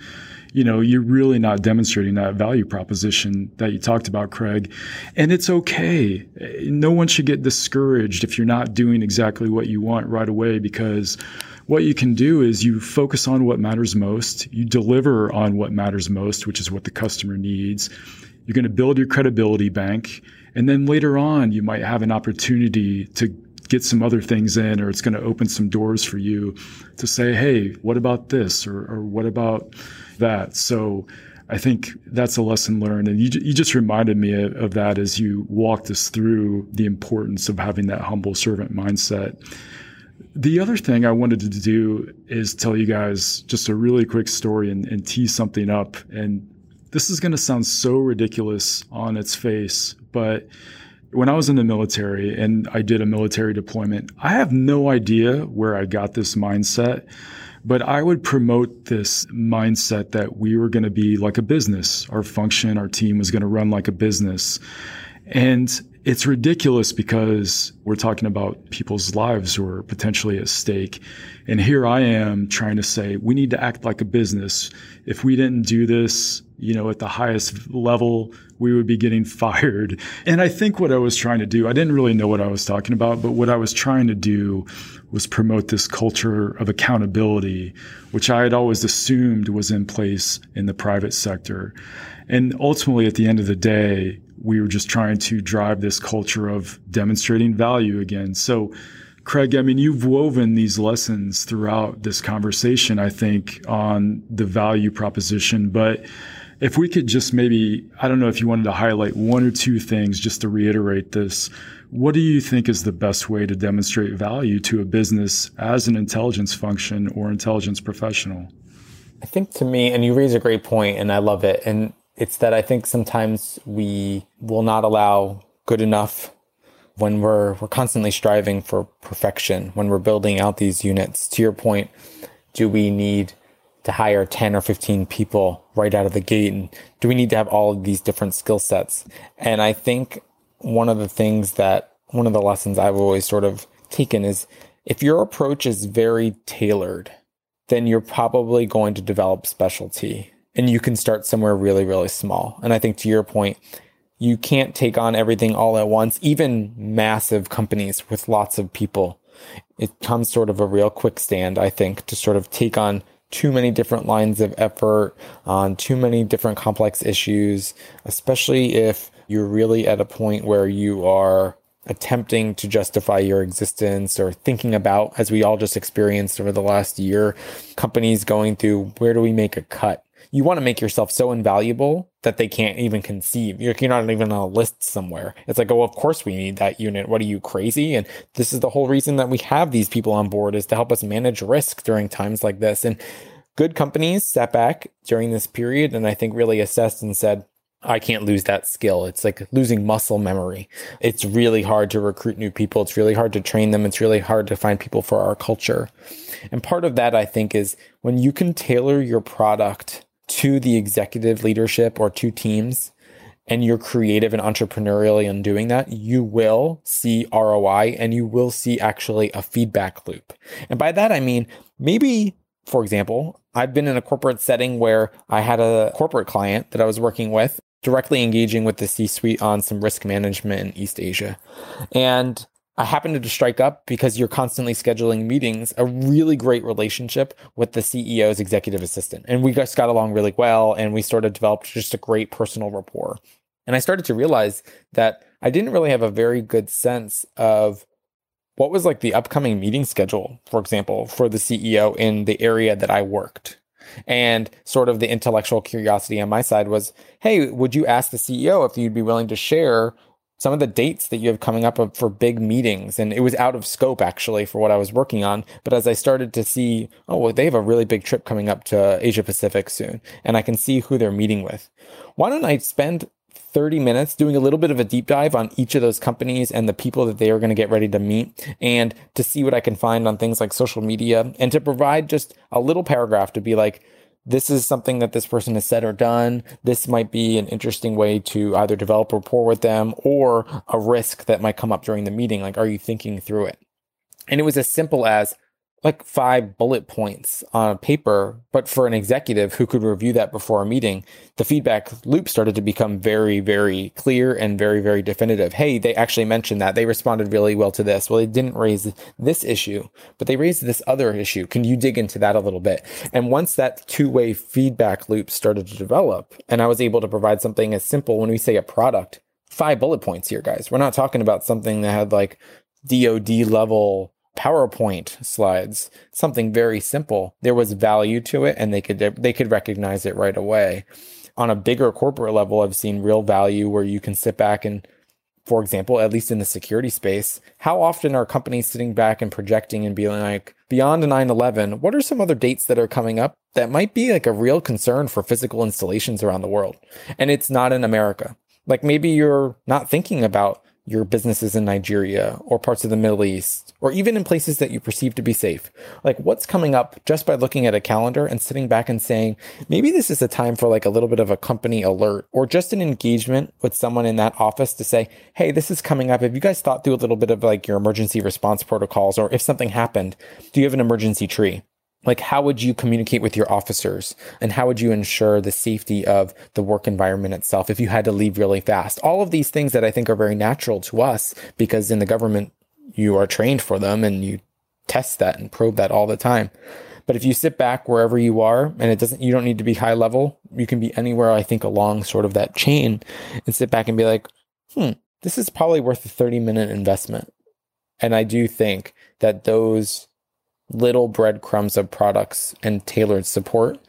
[SPEAKER 1] you know, you're really not demonstrating that value proposition that you talked about, Craig. And it's okay. No one should get discouraged if you're not doing exactly what you want right away because what you can do is you focus on what matters most, you deliver on what matters most, which is what the customer needs. You're going to build your credibility bank. And then later on, you might have an opportunity to get some other things in, or it's going to open some doors for you to say, hey, what about this? Or, or what about that? So I think that's a lesson learned. And you, you just reminded me of, of that as you walked us through the importance of having that humble servant mindset. The other thing I wanted to do is tell you guys just a really quick story and, and something up. And this is going to sound so ridiculous on its face, but when I was in the military and I did a military deployment, I have no idea where I got this mindset, but I would promote this mindset that we were going to be like a business. Our function, our team was going to run like a business. And it's ridiculous because we're talking about people's lives who are potentially at stake. And here I am trying to say, we need to act like a business. If we didn't do this, you know, at the highest level, we would be getting fired. And I think what I was trying to do, I didn't really know what I was talking about, but what I was trying to do was promote this culture of accountability, which I had always assumed was in place in the private sector. And ultimately, at the end of the day, we were just trying to drive this culture of demonstrating value again. So, Craig, I mean, you've woven these lessons throughout this conversation, I think, on the value proposition. But if we could just maybe, I don't know if you wanted to highlight one or two things just to reiterate this. What do you think is the best way to demonstrate value to a business as an intelligence function or intelligence professional?
[SPEAKER 3] I think to me, and you raise a great point, and I love it. And it's that I think sometimes we will not allow good enough when we're we're constantly striving for perfection when we're building out these units. To your point, do we need to hire 10 or 15 people right out of the gate and do we need to have all of these different skill sets? And I think one of the things that one of the lessons I've always sort of taken is if your approach is very tailored, then you're probably going to develop specialty and you can start somewhere really, really small. And I think to your point, you can't take on everything all at once, even massive companies with lots of people. It comes sort of a real quick stand, I think, to sort of take on too many different lines of effort on too many different complex issues, especially if you're really at a point where you are attempting to justify your existence or thinking about, as we all just experienced over the last year, companies going through where do we make a cut? You want to make yourself so invaluable that they can't even conceive. You're, you're not even on a list somewhere. It's like, oh, of course we need that unit. What are you crazy? And this is the whole reason that we have these people on board is to help us manage risk during times like this. And good companies sat back during this period and I think really assessed and said, I can't lose that skill. It's like losing muscle memory. It's really hard to recruit new people. It's really hard to train them. It's really hard to find people for our culture. And part of that, I think, is when you can tailor your product to the executive leadership or to teams, and you're creative and entrepreneurial in doing that, you will see ROI and you will see actually a feedback loop. And by that, I mean, maybe, for example, I've been in a corporate setting where I had a corporate client that I was working with directly engaging with the C suite on some risk management in East Asia. And I happened to strike up because you're constantly scheduling meetings, a really great relationship with the CEO's executive assistant. And we just got along really well and we sort of developed just a great personal rapport. And I started to realize that I didn't really have a very good sense of what was like the upcoming meeting schedule, for example, for the CEO in the area that I worked. And sort of the intellectual curiosity on my side was, hey, would you ask the CEO if you'd be willing to share some of the dates that you have coming up for big meetings. And it was out of scope actually for what I was working on. But as I started to see, oh, well, they have a really big trip coming up to Asia Pacific soon, and I can see who they're meeting with. Why don't I spend 30 minutes doing a little bit of a deep dive on each of those companies and the people that they are going to get ready to meet and to see what I can find on things like social media and to provide just a little paragraph to be like, this is something that this person has said or done. This might be an interesting way to either develop rapport with them or a risk that might come up during the meeting. Like, are you thinking through it? And it was as simple as like five bullet points on a paper, but for an executive who could review that before a meeting, the feedback loop started to become very, very clear and very, very definitive. Hey, they actually mentioned that. They responded really well to this. Well, they didn't raise this issue, but they raised this other issue. Can you dig into that a little bit? And once that two way feedback loop started to develop, and I was able to provide something as simple when we say a product, five bullet points here, guys. We're not talking about something that had like DOD level PowerPoint slides, something very simple. There was value to it and they could they could recognize it right away. On a bigger corporate level, I've seen real value where you can sit back and for example, at least in the security space, how often are companies sitting back and projecting and being like, beyond 9 11, what are some other dates that are coming up that might be like a real concern for physical installations around the world? And it's not in America. Like maybe you're not thinking about your businesses in Nigeria or parts of the Middle East, or even in places that you perceive to be safe. Like what's coming up just by looking at a calendar and sitting back and saying, maybe this is a time for like a little bit of a company alert or just an engagement with someone in that office to say, hey, this is coming up. Have you guys thought through a little bit of like your emergency response protocols? Or if something happened, do you have an emergency tree? Like how would you communicate with your officers? And how would you ensure the safety of the work environment itself if you had to leave really fast? All of these things that i think are very natural to us because in the government you are trained for them and you test that and probe that all the time. But if you sit back wherever you are and it doesn't you don't need to be high level you can be anywhere i think along sort of that chain and sit back and be like hmm this is probably worth a 30 minute investment. And i do think that those little breadcrumbs of products and tailored support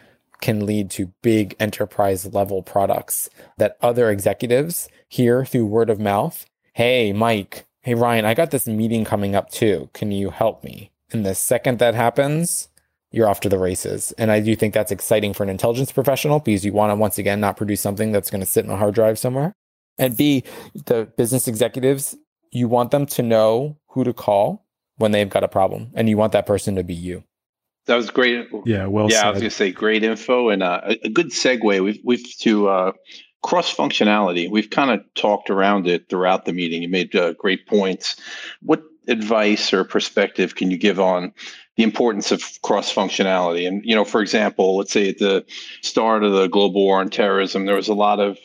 [SPEAKER 3] can lead to big enterprise level products that other executives hear through word of mouth. Hey, Mike. Hey, Ryan, I got this meeting coming up too. Can you help me? And the second that happens, you're off to the races. And I do think that's exciting for an intelligence professional because you want to, once again, not produce something that's going to sit in a hard drive somewhere. And B, the business executives, you want them to know who to call when they've got a problem, and you want that person to be you.
[SPEAKER 2] That was great.
[SPEAKER 1] Yeah, well,
[SPEAKER 2] yeah,
[SPEAKER 1] said.
[SPEAKER 2] I was going to say great info and uh, a, good segue. We've we've to uh, cross functionality. We've kind of talked around it throughout the meeting. You made uh, great points. What advice or perspective can you give on the importance of cross functionality? And you know, for example, let's say at the start of the global war on terrorism, there was a lot of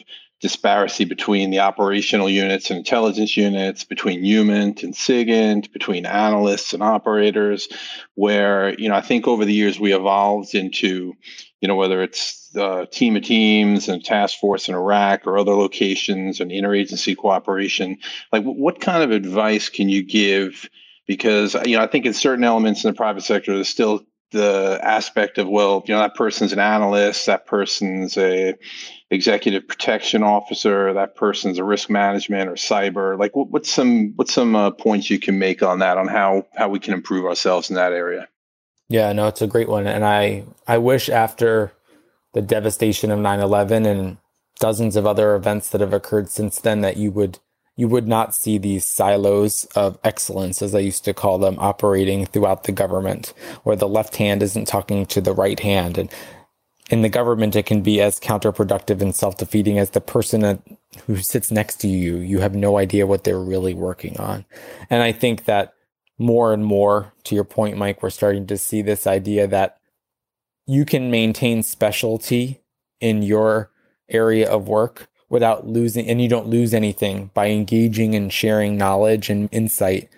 [SPEAKER 2] disparity between the operational units and intelligence units, between HUMINT and SIGINT, between analysts and operators, where, you know, I think over the years we evolved into, you know, whether it's team of teams and task force in Iraq or other locations and interagency cooperation, like what kind of advice can you give? Because, you know, I think in certain elements in the private sector, there's still the aspect of well you know that person's an analyst that person's a executive protection officer that person's a risk management or cyber like what, what's some what's some uh, points you can make on that on how how we can improve ourselves in that area
[SPEAKER 3] yeah no it's a great one and i i wish after the devastation of 9-11 and dozens of other events that have occurred since then that you would you would not see these silos of excellence, as I used to call them, operating throughout the government, where the left hand isn't talking to the right hand. And in the government, it can be as counterproductive and self defeating as the person who sits next to you. You have no idea what they're really working on. And I think that more and more, to your point, Mike, we're starting to see this idea that you can maintain specialty in your area of work without losing, and you don't lose anything by engaging and sharing knowledge and insight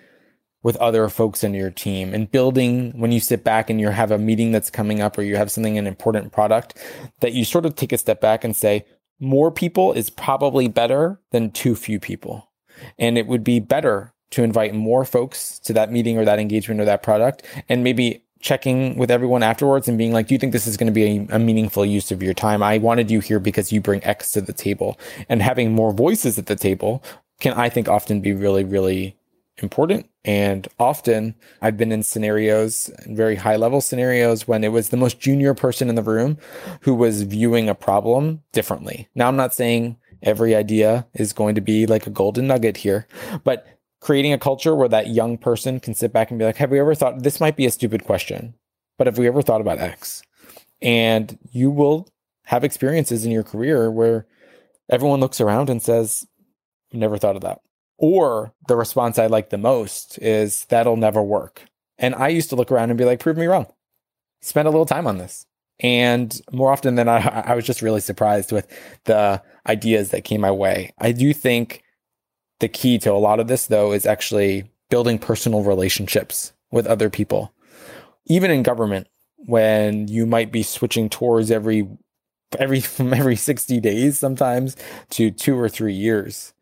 [SPEAKER 3] with other folks in your team and building when you sit back and you have a meeting that's coming up or you have something an important product that you sort of take a step back and say more people is probably better than too few people and it would be better to invite more folks to that meeting or that engagement or that product and maybe checking with everyone afterwards and being like, do you think this is going to be a, a, meaningful use of your time? I wanted you here because you bring X to the table. And having more voices at the table can, I think, often be really, really important. And often I've been in scenarios, very high level scenarios, when it was the most junior person in the room who was viewing a problem differently. Now, I'm not saying every idea is going to be like a golden nugget here, but creating a culture where that young person can sit back and be like, have we ever thought this might be a stupid question, but have we ever thought about X? And you will have experiences in your career where everyone looks around and says, never thought of that. Or the response I like the most is, that'll never work. And I used to look around and be like, prove me wrong. Spend a little time on this. And more often than not, I was just really surprised with the ideas that came my way. I do think the key to a lot of this, though, is actually building personal relationships with other people. Even in government, when you might be switching tours every every from every 60 days sometimes to 2 or 3 years.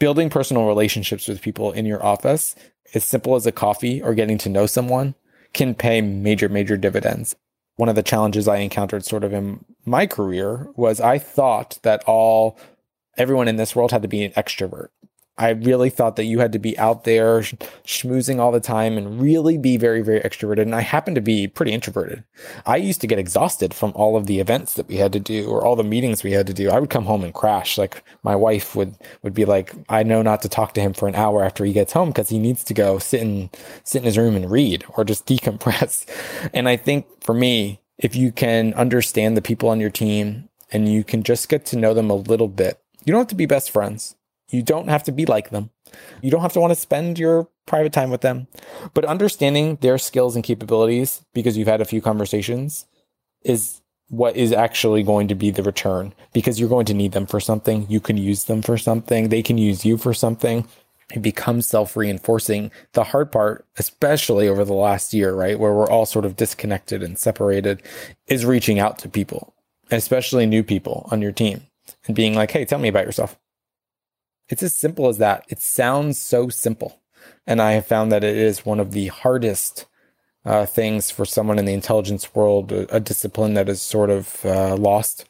[SPEAKER 3] Building personal relationships with people in your office, as simple as a coffee or getting to know someone, can pay major major dividends. One of the challenges I encountered sort of in my career was I thought that all everyone in this world had to be an extrovert. I really thought that you had to be out there schmoozing all the time and really be very, very extroverted. And I happen to be pretty introverted. I used to get exhausted from all of the events that we had to do or all the meetings we had to do. I would come home and crash. Like my wife would, would be like, I know not to talk to him for an hour after he gets home because he needs to go sit in, sit in his room and read or just decompress. And I think for me, if you can understand the people on your team and you can just get to know them a little bit, you don't have to be best friends you don't have to be like them. You don't have to want to spend your private time with them. But understanding their skills and capabilities because you've had a few conversations is what is actually going to be the return because you're going to need them for something. You can use them for something. They can use you for something. It becomes self reinforcing. The hard part, especially over the last year, right, where we're all sort of disconnected and separated, is reaching out to people, especially new people on your team and being like, hey, tell me about yourself. It's as simple as that. It sounds so simple. And I have found that it is one of the hardest uh, things for someone in the intelligence world, a, a discipline that is sort of uh, lost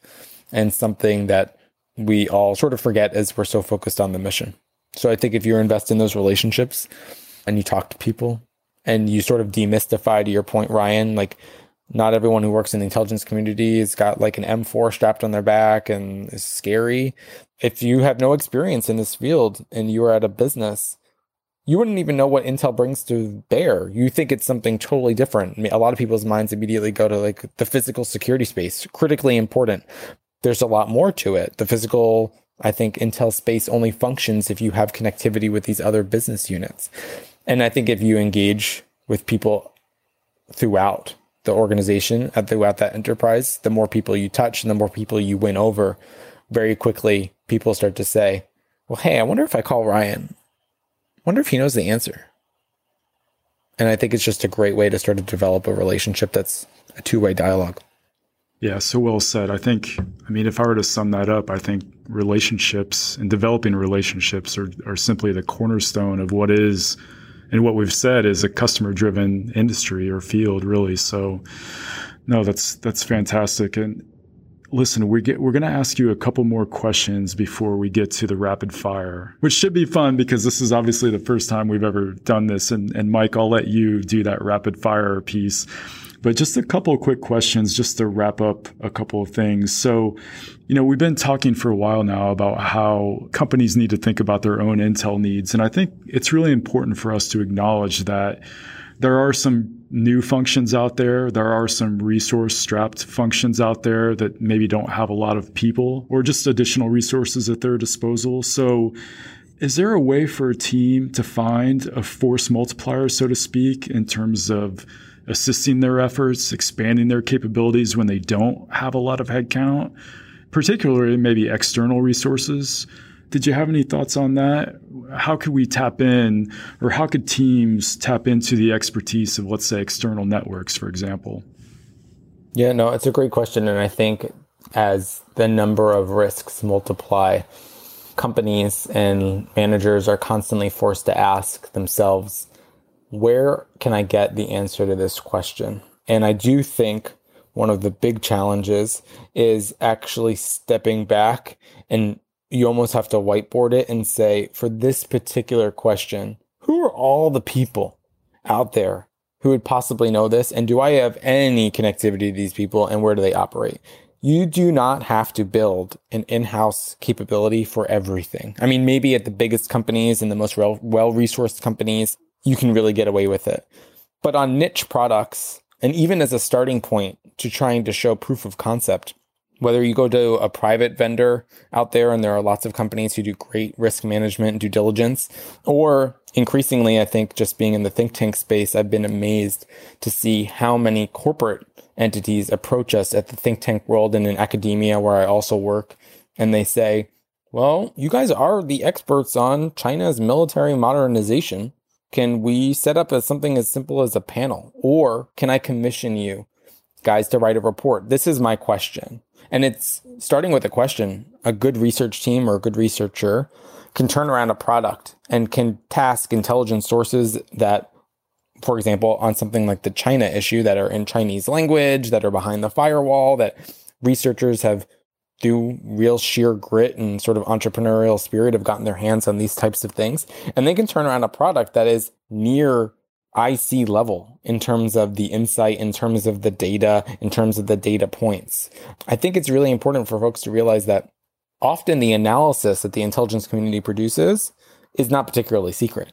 [SPEAKER 3] and something that we all sort of forget as we're so focused on the mission. So I think if you invest in those relationships and you talk to people and you sort of demystify to your point, Ryan, like not everyone who works in the intelligence community has got like an M4 strapped on their back and is scary. If you have no experience in this field and you are at a business, you wouldn't even know what Intel brings to bear. You think it's something totally different. I mean, a lot of people's minds immediately go to like the physical security space, critically important. There's a lot more to it. The physical, I think Intel space only functions if you have connectivity with these other business units. And I think if you engage with people throughout the organization uh, throughout that enterprise, the more people you touch and the more people you win over, very quickly people start to say, well, hey, I wonder if I call Ryan, I wonder if he knows the answer. And I think it's just a great way to start to develop a relationship that's a two way dialogue.
[SPEAKER 1] Yeah, so well said. I think, I mean, if I were to sum that up, I think relationships and developing relationships are, are simply the cornerstone of what is and what we've said is a customer driven industry or field, really. So, no, that's that's fantastic. And listen, we get we're going to ask you a couple more questions before we get to the rapid fire, which should be fun because this is obviously the first time we've ever done this. And, and Mike, I'll let you do that rapid fire piece. But just a couple quick questions just to wrap up a couple of things. So, you know, we've been talking for a while now about how companies need to think about their own intel needs. And I think it's really important for us to acknowledge that there are some new functions out there. There are some resource strapped functions out there that maybe don't have a lot of people or just additional resources at their disposal. So, is there a way for a team to find a force multiplier, so to speak, in terms of assisting their efforts, expanding their capabilities when they don't have a lot of headcount, particularly maybe external resources. Did you have any thoughts on that? How could we tap in, or how could teams tap into the expertise of, let's say, external networks, for example?
[SPEAKER 3] Yeah, no, it's a great question. And I think as the number of risks multiply, companies and managers are constantly forced to ask themselves where can I get the answer to this question? And I do think one of the big challenges is actually stepping back and you almost have to whiteboard it and say, for this particular question, who are all the people out there who would possibly know this? And do I have any connectivity to these people and where do they operate? You do not have to build an in house capability for everything. I mean, maybe at the biggest companies and the most well resourced companies, you can really get away with it. But on niche products, and even as a starting point to trying to show proof of concept, whether you go to a private vendor out there, and there are lots of companies who do great risk management and due diligence, or increasingly, I think just being in the think tank space, I've been amazed to see how many corporate entities approach us at the think tank world and in academia, where I also work, and they say, well, you guys are the experts on China's military modernization. Can we set up as something as simple as a panel? Or can I commission you guys to write a report? This is my question. And it's starting with a question. A good research team or a good researcher can turn around a product and can task intelligence sources that, for example, on something like the China issue that are in Chinese language, that are behind the firewall, that researchers have through real sheer grit and sort of entrepreneurial spirit have gotten their hands on these types of things. And they can turn around a product that is near IC level in terms of the insight, in terms of the data, in terms of the data points. I think it's really important for folks to realize that often the analysis that the intelligence community produces is not particularly secret.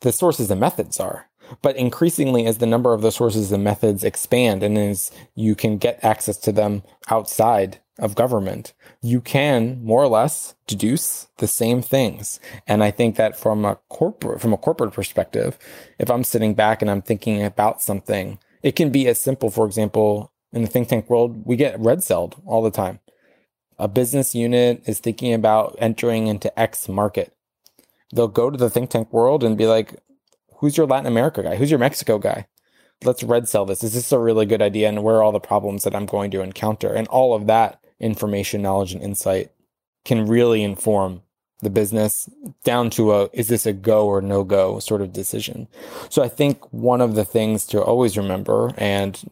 [SPEAKER 3] The sources and methods are. But increasingly, as the number of the sources and methods expand and as you can get access to them outside of government, you can more or less deduce the same things. And I think that from a corporate, from a corporate perspective, if I'm sitting back and I'm thinking about something, it can be as simple, for example, in the think tank world, we get red celled all the time. A business unit is thinking about entering into X market. They'll go to the think tank world and be like, who's your Latin America guy? Who's your Mexico guy? Let's red cell this. Is this a really good idea? And where are all the problems that I'm going to encounter? And all of that information, knowledge, and insight can really inform the business down to a is this a go or no go sort of decision. So I think one of the things to always remember, and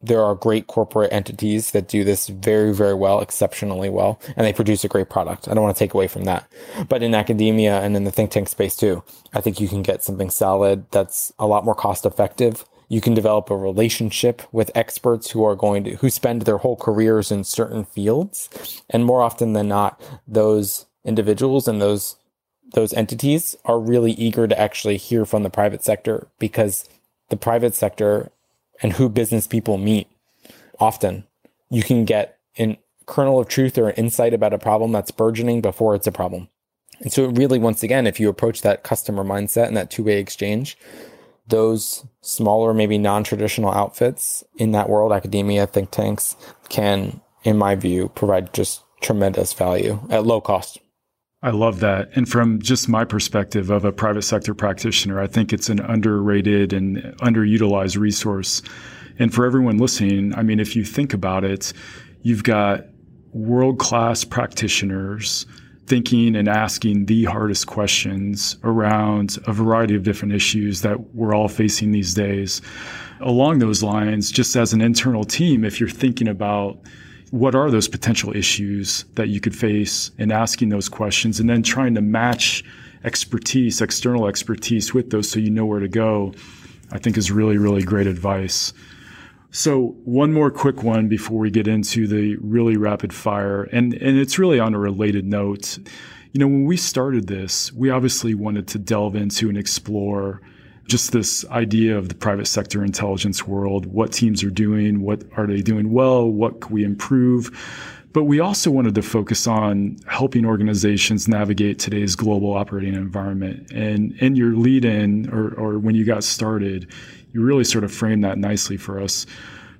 [SPEAKER 3] there are great corporate entities that do this very, very well, exceptionally well, and they produce a great product. I don't want to take away from that. But in academia and in the think tank space too, I think you can get something solid that's a lot more cost effective you can develop a relationship with experts who are going to, who spend their whole careers in certain fields. And more often than not, those individuals and those, those entities are really eager to actually hear from the private sector because the private sector and who business people meet often you can get a kernel of truth or insight about a problem that's burgeoning before it's a problem. And so, really, once again, if you approach that customer mindset and that two way exchange, those smaller, maybe non traditional outfits in that world, academia, think tanks, can, in my view, provide just tremendous value at low cost.
[SPEAKER 1] I love that. And from just my perspective of a private sector practitioner, I think it's an underrated and underutilized resource. And for everyone listening, I mean, if you think about it, you've got world class practitioners thinking and asking the hardest questions around a variety of different issues that we're all facing these days. Along those lines, just as an internal team, if you're thinking about what are those potential issues that you could face and asking those questions and then trying to match expertise, external expertise with those so you know where to go, I think is really, really great advice. So one more quick one before we get into the really rapid fire, and and it's really on a related note. You know, when we started this, we obviously wanted to delve into and explore just this idea of the private sector intelligence world, what teams are doing, what are they doing well, what can we improve. But we also wanted to focus on helping organizations navigate today's global operating environment. And in your lead in, or, or when you got started, you really sort of framed that nicely for us.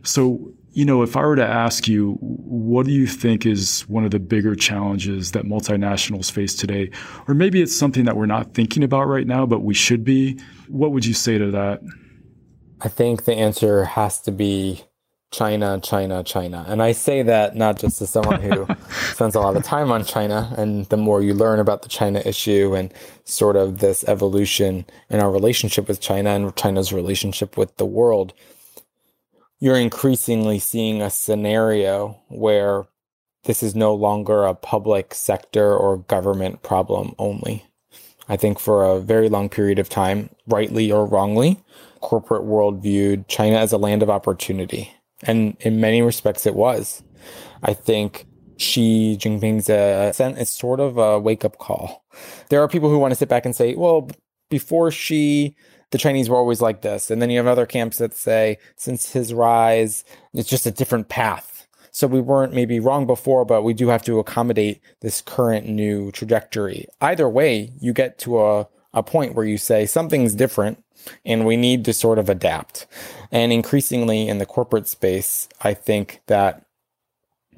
[SPEAKER 1] So, you know, if I were to ask you, what do you think is one of the bigger challenges that multinationals face today? Or maybe it's something that we're not thinking about right now, but we should be. What would you say to that?
[SPEAKER 3] I think the answer has to be China, China, China. And I say that not just as someone who spends a lot of time on China, and the more you learn about the China issue and sort of this evolution in our relationship with China and China's relationship with the world, you're increasingly seeing a scenario where this is no longer a public sector or government problem only. I think for a very long period of time, rightly or wrongly, corporate world viewed China as a land of opportunity and in many respects, it was. I think Xi Jinping's uh, ascent is sort of a wake up call. There are people who want to sit back and say, well, before Xi, the Chinese were always like this. And then you have other camps that say, since his rise, it's just a different path. So we weren't maybe wrong before, but we do have to accommodate this current new trajectory. Either way, you get to a, a point where you say something's different and we need to sort of adapt. And increasingly in the corporate space, I think that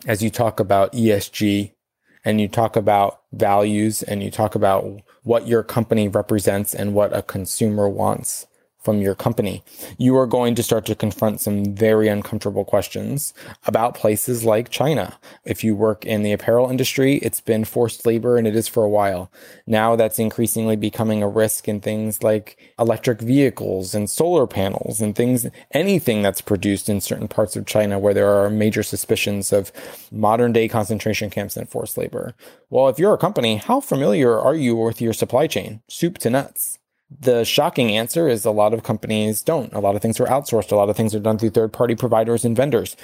[SPEAKER 3] as you talk about ESG and you talk about values and you talk about what your company represents and what a consumer wants, from your company, you are going to start to confront some very uncomfortable questions about places like China. If you work in the apparel industry, it's been forced labor and it is for a while. Now that's increasingly becoming a risk in things like electric vehicles and solar panels and things, anything that's produced in certain parts of China where there are major suspicions of modern day concentration camps and forced labor. Well, if you're a company, how familiar are you with your supply chain? Soup to nuts. The shocking answer is a lot of companies don't. A lot of things are outsourced. A lot of things are done through third party providers and vendors.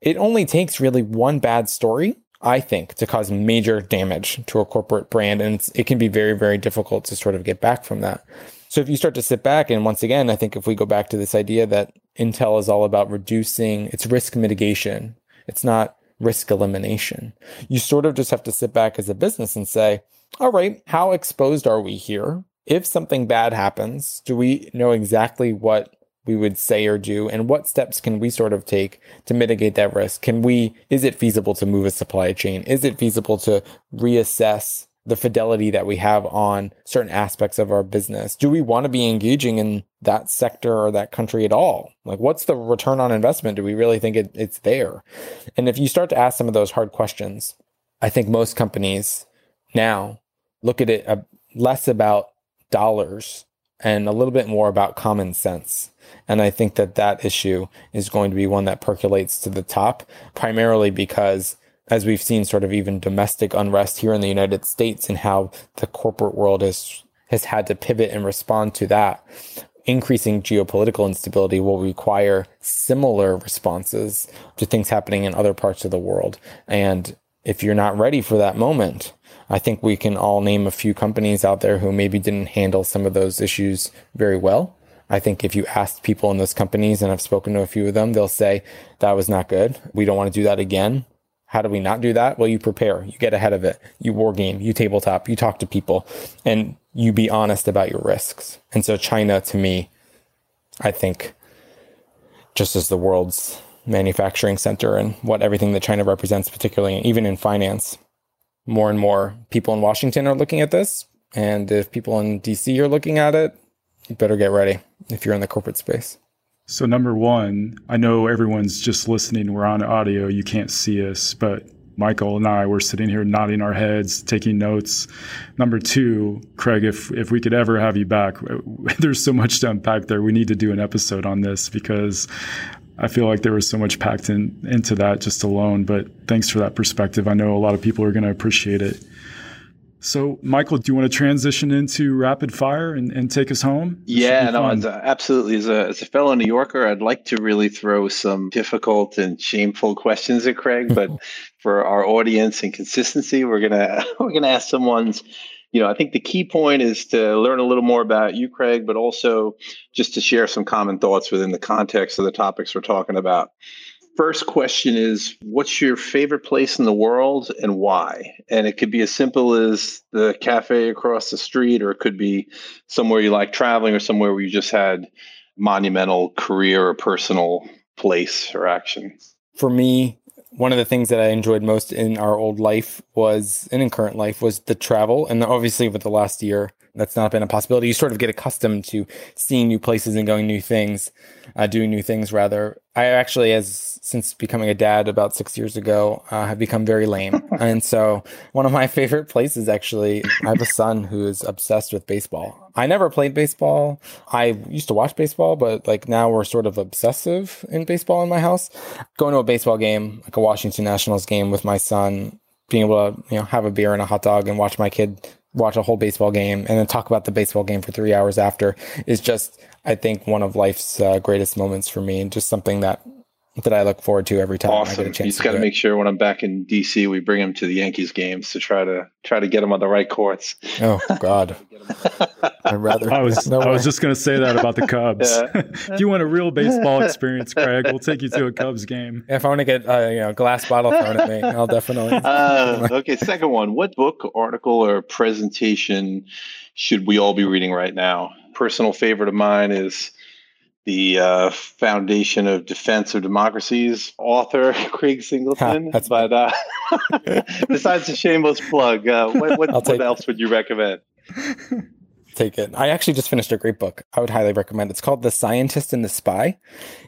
[SPEAKER 3] It only takes really one bad story, I think, to cause major damage to a corporate brand. And it can be very, very difficult to sort of get back from that. So if you start to sit back, and once again, I think if we go back to this idea that Intel is all about reducing its risk mitigation, it's not risk elimination. You sort of just have to sit back as a business and say, all right, how exposed are we here? If something bad happens, do we know exactly what we would say or do and what steps can we sort of take to mitigate that risk? Can we is it feasible to move a supply chain? Is it feasible to reassess the fidelity that we have on certain aspects of our business? Do we want to be engaging in that sector or that country at all? Like, what's the return on investment? Do we really think it, it's there? And if you start to ask some of those hard questions, I think most companies now look at it uh, less about dollars and a little bit more about common sense. And I think that that issue is going to be one that percolates to the top, primarily because as we've seen sort of even domestic unrest here in the United States and how the corporate world has has had to pivot and respond to that. Increasing geopolitical instability will require similar responses to things happening in other parts of the world. And if you're not ready for that moment, I think we can all name a few companies out there who maybe didn't handle some of those issues very well. I think if you ask people in those companies, and I've spoken to a few of them, they'll say that was not good. We don't want to do that again. How do we not do that? Well, you prepare, you get ahead of it, you war game, you tabletop, you talk to people, and you be honest about your risks. And so, China to me, I think, just as the world's manufacturing center and what everything that China represents, particularly even in finance. More and more people in Washington are looking at this. And if people in DC are looking at it, you better get ready if you're in the corporate space.
[SPEAKER 1] So, number one, I know everyone's just listening. We're on audio. You can't see us, but Michael and I were sitting here nodding our heads, taking notes. Number two, Craig, if if we could ever have you back, there's so much to unpack there. We need to do an episode on this because I feel like there was so much packed in, into that just alone. But thanks for that perspective. I know a lot of people are going to appreciate it. So, Michael, do you want to transition into rapid fire and, and take us home?
[SPEAKER 2] yeah, no, as a, absolutely. As a, as a fellow New Yorker, I'd like to really throw some difficult and shameful questions at Craig, but for our audience and consistency, we're gonna we're gonna ask someone's. You know, I think the key point is to learn a little more about you, Craig, but also just to share some common thoughts within the context of the topics we're talking about. First question is what's your favorite place in the world and why? And it could be as simple as the cafe across the street or it could be somewhere you like traveling or somewhere where you just had monumental career or personal place or action.
[SPEAKER 3] For me one of the things that I enjoyed most in our old life was, and in current life, was the travel. And obviously, with the last year, that's not been a possibility. You sort of get accustomed to seeing new places and going new things, uh, doing new things rather. I actually, as since becoming a dad about six years ago, uh, have become very lame. and so one of my favorite places, actually, I have a son who is obsessed with baseball. I never played baseball. I used to watch baseball, but like now we're sort of obsessive in baseball in my house. Going to a baseball game, like a Washington Nationals game with my son, being able to, you know, have a beer and a hot dog and watch my kid watch a whole baseball game and then talk about the baseball game for three hours after is just, I think, one of life's uh, greatest moments for me and just something that that I look forward to every time
[SPEAKER 2] awesome.
[SPEAKER 3] I get a chance.
[SPEAKER 2] You just got to make sure when I'm back in DC, we bring him to the Yankees games to try to try to get him on the right courts.
[SPEAKER 3] Oh God, I'd rather.
[SPEAKER 1] I was no I was just going to say that about the Cubs. if you want a real baseball experience, Craig, we'll take you to a Cubs game.
[SPEAKER 3] If I want to get uh, you know glass bottle thrown at me, I'll definitely.
[SPEAKER 2] Uh, okay, second one. What book, article, or presentation should we all be reading right now? Personal favorite of mine is the uh, Foundation of Defense of Democracies author, Craig Singleton.
[SPEAKER 3] That's
[SPEAKER 2] but uh, besides a shameless plug, uh, what, what, what else would you recommend?
[SPEAKER 3] Take it. I actually just finished a great book. I would highly recommend. It's called The Scientist and the Spy.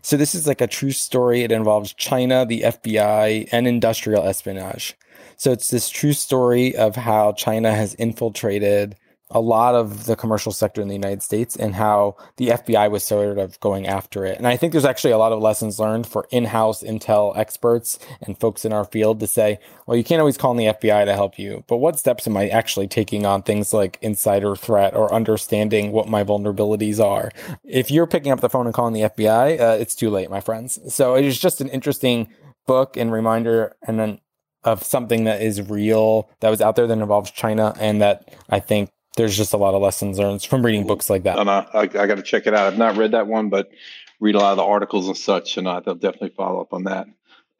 [SPEAKER 3] So this is like a true story. It involves China, the FBI, and industrial espionage. So it's this true story of how China has infiltrated a lot of the commercial sector in the United States and how the FBI was sort of going after it. And I think there's actually a lot of lessons learned for in-house intel experts and folks in our field to say, well, you can't always call on the FBI to help you, but what steps am I actually taking on things like insider threat or understanding what my vulnerabilities are? If you're picking up the phone and calling the FBI, uh, it's too late, my friends. So it is just an interesting book and reminder and then of something that is real that was out there that involves China and that I think there's just a lot of lessons learned from reading books like that.
[SPEAKER 2] And I, I, I got to check it out. I've not read that one, but read a lot of the articles and such, and they'll definitely follow up on that.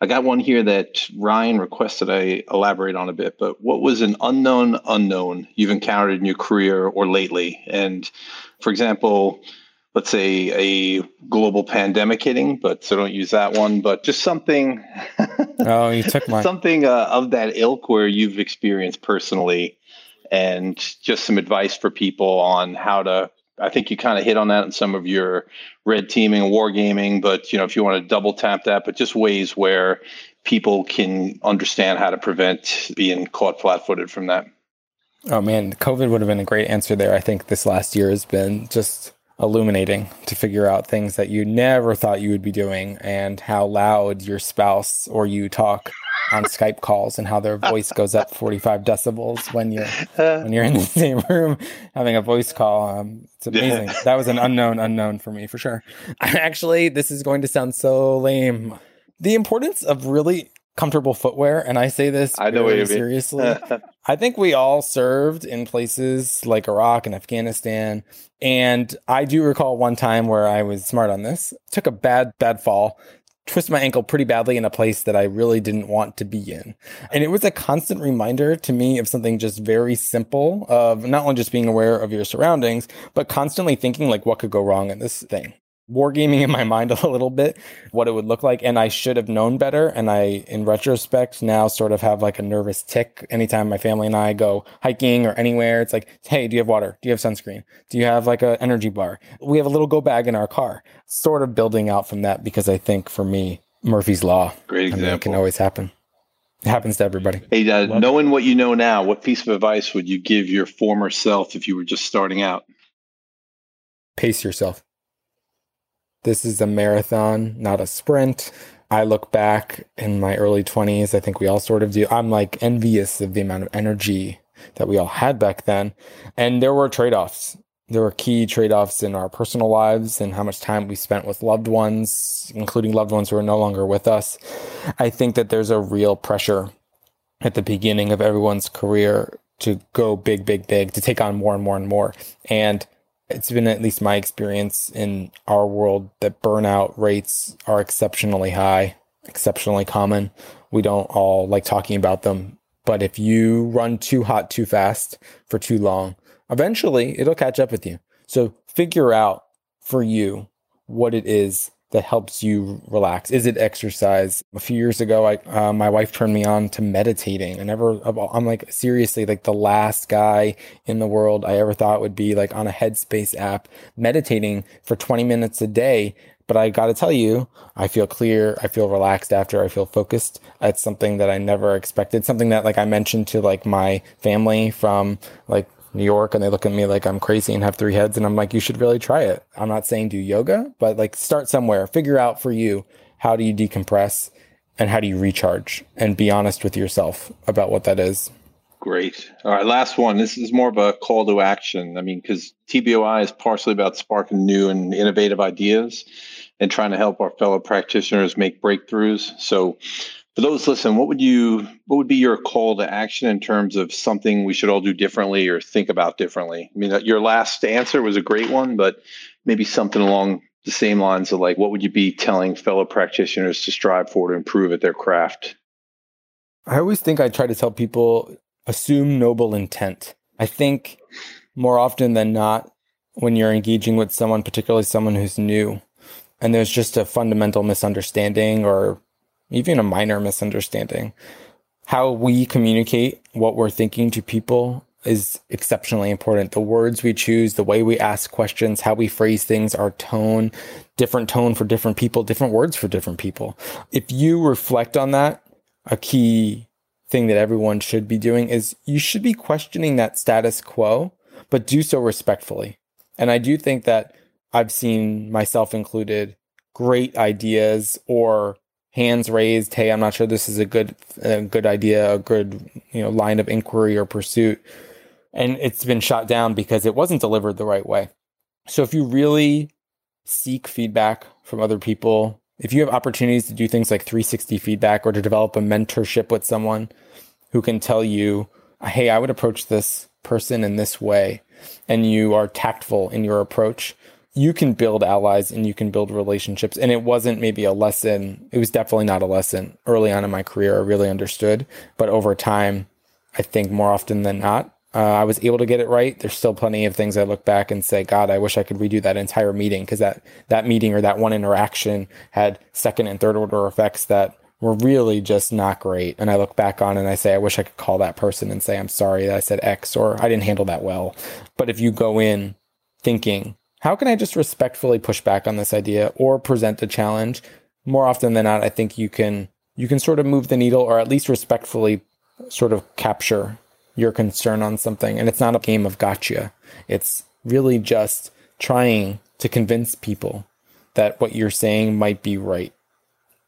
[SPEAKER 2] I got one here that Ryan requested I elaborate on a bit, but what was an unknown unknown you've encountered in your career or lately? And for example, let's say a global pandemic hitting, but so don't use that one, but just something.
[SPEAKER 3] oh, you took my
[SPEAKER 2] something uh, of that ilk where you've experienced personally and just some advice for people on how to I think you kind of hit on that in some of your red teaming and wargaming, but you know, if you want to double tap that, but just ways where people can understand how to prevent being caught flat footed from that.
[SPEAKER 3] Oh man, COVID would have been a great answer there. I think this last year has been just illuminating to figure out things that you never thought you would be doing and how loud your spouse or you talk on Skype calls and how their voice goes up 45 decibels when you're when you're in the same room having a voice call. Um, it's amazing. that was an unknown unknown for me for sure. Actually, this is going to sound so lame. The importance of really comfortable footwear, and I say this I know very seriously. I think we all served in places like Iraq and Afghanistan, and I do recall one time where I was smart on this. Took a bad bad fall, twisted my ankle pretty badly in a place that I really didn't want to be in. And it was a constant reminder to me of something just very simple of not only just being aware of your surroundings, but constantly thinking like what could go wrong in this thing. Wargaming in my mind a little bit what it would look like and i should have known better and i in retrospect now sort of have like a nervous tick anytime my family and i go hiking or anywhere. It's like hey do you have water? Do you have sunscreen? Do you have like an energy bar? We have a little go bag in our car sort of building out from that because i think for me murphy's law
[SPEAKER 2] great example I mean,
[SPEAKER 3] it can always happen. It happens to everybody.
[SPEAKER 2] Hey uh, knowing what you know now what piece of advice would you give your former self if you were just starting out?
[SPEAKER 3] Pace yourself this is a marathon, not a sprint. I look back in my early 20s. I think we all sort of do. I'm like envious of the amount of energy that we all had back then. And there were trade offs. There were key trade offs in our personal lives and how much time we spent with loved ones, including loved ones who are no longer with us. I think that there's a real pressure at the beginning of everyone's career to go big, big, big, to take on more and more and more. And it's been at least my experience in our world that burnout rates are exceptionally high, exceptionally common. We don't all like talking about them, but if you run too hot too fast for too long, eventually it'll catch up with you. So figure out for you what it is that helps you relax? Is it exercise? A few years ago, I uh, my wife turned me on to meditating. I never, I'm like seriously like the last guy in the world I ever thought would be like on a Headspace app meditating for 20 minutes a day. But I got to tell you, I feel clear. I feel relaxed after. I feel focused. It's something that I never expected. Something that like I mentioned to like my family from like New York and they look at me like I'm crazy and have three heads. And I'm like, you should really try it. I'm not saying do yoga, but like start somewhere. Figure out for you how do you decompress and how do you recharge and be honest with yourself about what that is.
[SPEAKER 2] Great. All right, last one. This is more of a call to action. I mean, because TBOI is partially about sparking new and innovative ideas and trying to help our fellow practitioners make breakthroughs. So, for those listen, what would you what would be your call to action in terms of something we should all do differently or think about differently? I mean, your last answer was a great one, but maybe something along the same lines of like, what would you be telling fellow practitioners to strive for to improve at their craft?
[SPEAKER 3] I always think I try to tell people assume noble intent. I think more often than not, when you're engaging with someone, particularly someone who's new, and there's just a fundamental misunderstanding or even a minor misunderstanding. How we communicate what we're thinking to people is exceptionally important. The words we choose, the way we ask questions, how we phrase things, our tone, different tone for different people, different words for different people. If you reflect on that, a key thing that everyone should be doing is you should be questioning that status quo, but do so respectfully. And I do think that I've seen myself included great ideas or hands raised, hey, I'm not sure this is a good a good idea, a good you know line of inquiry or pursuit, and it's been shot down because it wasn't delivered the right way. So if you really seek feedback from other people, if you have opportunities to do things like 360 feedback or to develop a mentorship with someone who can tell you, hey, I would approach this person in this way, and you are tactful in your approach, you can build allies and you can build relationships. And it wasn't maybe a lesson. It was definitely not a lesson early on in my career. I really understood. But over time, I think more often than not, uh, I was able to get it right. There's still plenty of things I look back and say, God, I wish I could redo that entire meeting because that, that meeting or that one interaction had second and third order effects that were really just not great. And I look back on and I say, I wish I could call that person and say, I'm sorry that I said X or I didn't handle that well. But if you go in thinking, how can I just respectfully push back on this idea or present a challenge? More often than not, I think you can you can sort of move the needle or at least respectfully sort of capture your concern on something. And it's not a game of gotcha. It's really just trying to convince people that what you're saying might be right.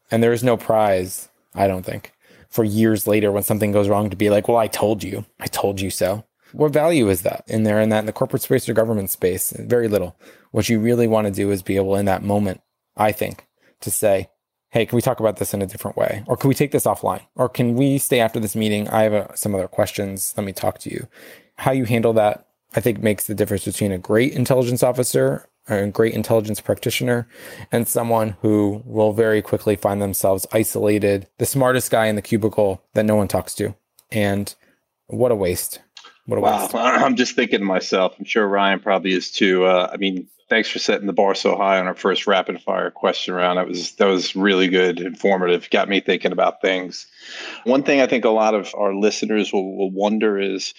[SPEAKER 3] And there is no prize, I don't think, for years later when something goes wrong to be like, well, I told you. I told you so. What value is that in there in that in the corporate space or government space? Very little. What you really want to do is be able in that moment, I think, to say, hey, can we talk about this in a different way? Or can we take this offline? Or can we stay after this meeting? I have uh, some other questions. Let me talk to you. How you handle that, I think, makes the difference between a great intelligence officer a great intelligence practitioner and someone who will very quickly find themselves isolated, the smartest guy in the cubicle that no one talks to. And what a waste. What a
[SPEAKER 2] wow. I'm just thinking to myself, I'm sure Ryan probably is too. Uh, I mean, Thanks for setting the bar so high on our first rapid fire question round. That was that was really good, informative. Got me thinking about things. One thing I think a lot of our listeners will, will wonder is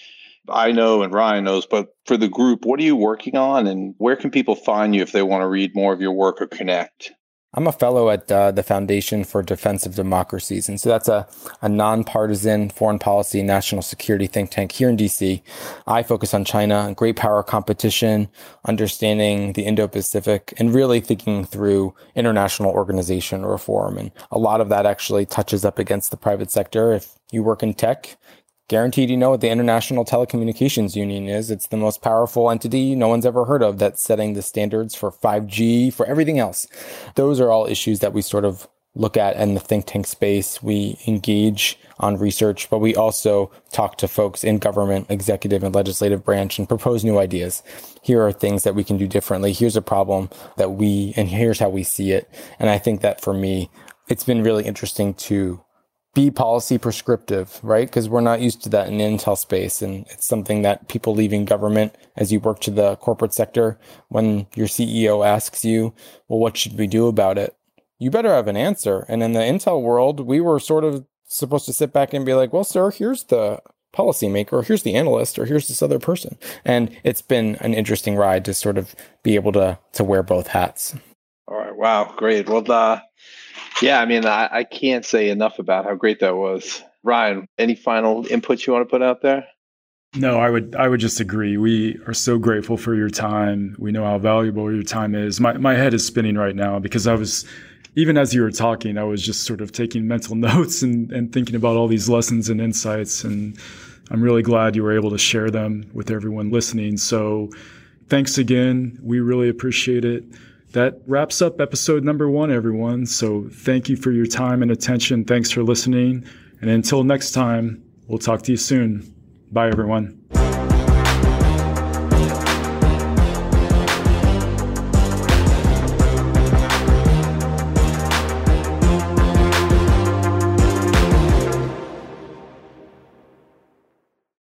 [SPEAKER 2] I know and Ryan knows, but for the group, what are you working on and where can people find you if they want to read more of your work or connect?
[SPEAKER 3] I'm a fellow at uh, the Foundation for Defense of Democracies. And so that's a, a nonpartisan foreign policy, national security think tank here in DC. I focus on China, great power competition, understanding the Indo Pacific, and really thinking through international organization reform. And a lot of that actually touches up against the private sector. If you work in tech, Guaranteed, you know what the International Telecommunications Union is. It's the most powerful entity no one's ever heard of that's setting the standards for 5G, for everything else. Those are all issues that we sort of look at in the think tank space. We engage on research, but we also talk to folks in government, executive, and legislative branch and propose new ideas. Here are things that we can do differently. Here's a problem that we, and here's how we see it. And I think that for me, it's been really interesting to be policy prescriptive, right? Because we're not used to that in the Intel space. And it's something that people leaving government as you work to the corporate sector, when your CEO asks you, well, what should we do about it? You better have an answer. And in the Intel world, we were sort of supposed to sit back and be like, well, sir, here's the policymaker, or here's the analyst, or here's this other person. And it's been an interesting ride to sort of be able to to wear both hats.
[SPEAKER 2] All right. Wow. Great. Well, uh, yeah, I mean, I, I can't say enough about how great that was. Ryan, any final inputs you want to put out there?
[SPEAKER 1] No, I would I would just agree. We are so grateful for your time. We know how valuable your time is. My my head is spinning right now because I was even as you were talking, I was just sort of taking mental notes and, and thinking about all these lessons and insights. And I'm really glad you were able to share them with everyone listening. So thanks again. We really appreciate it that wraps up episode number one, everyone. So thank you for your time and attention. Thanks for listening. And until next time, we'll talk to you soon. Bye, everyone.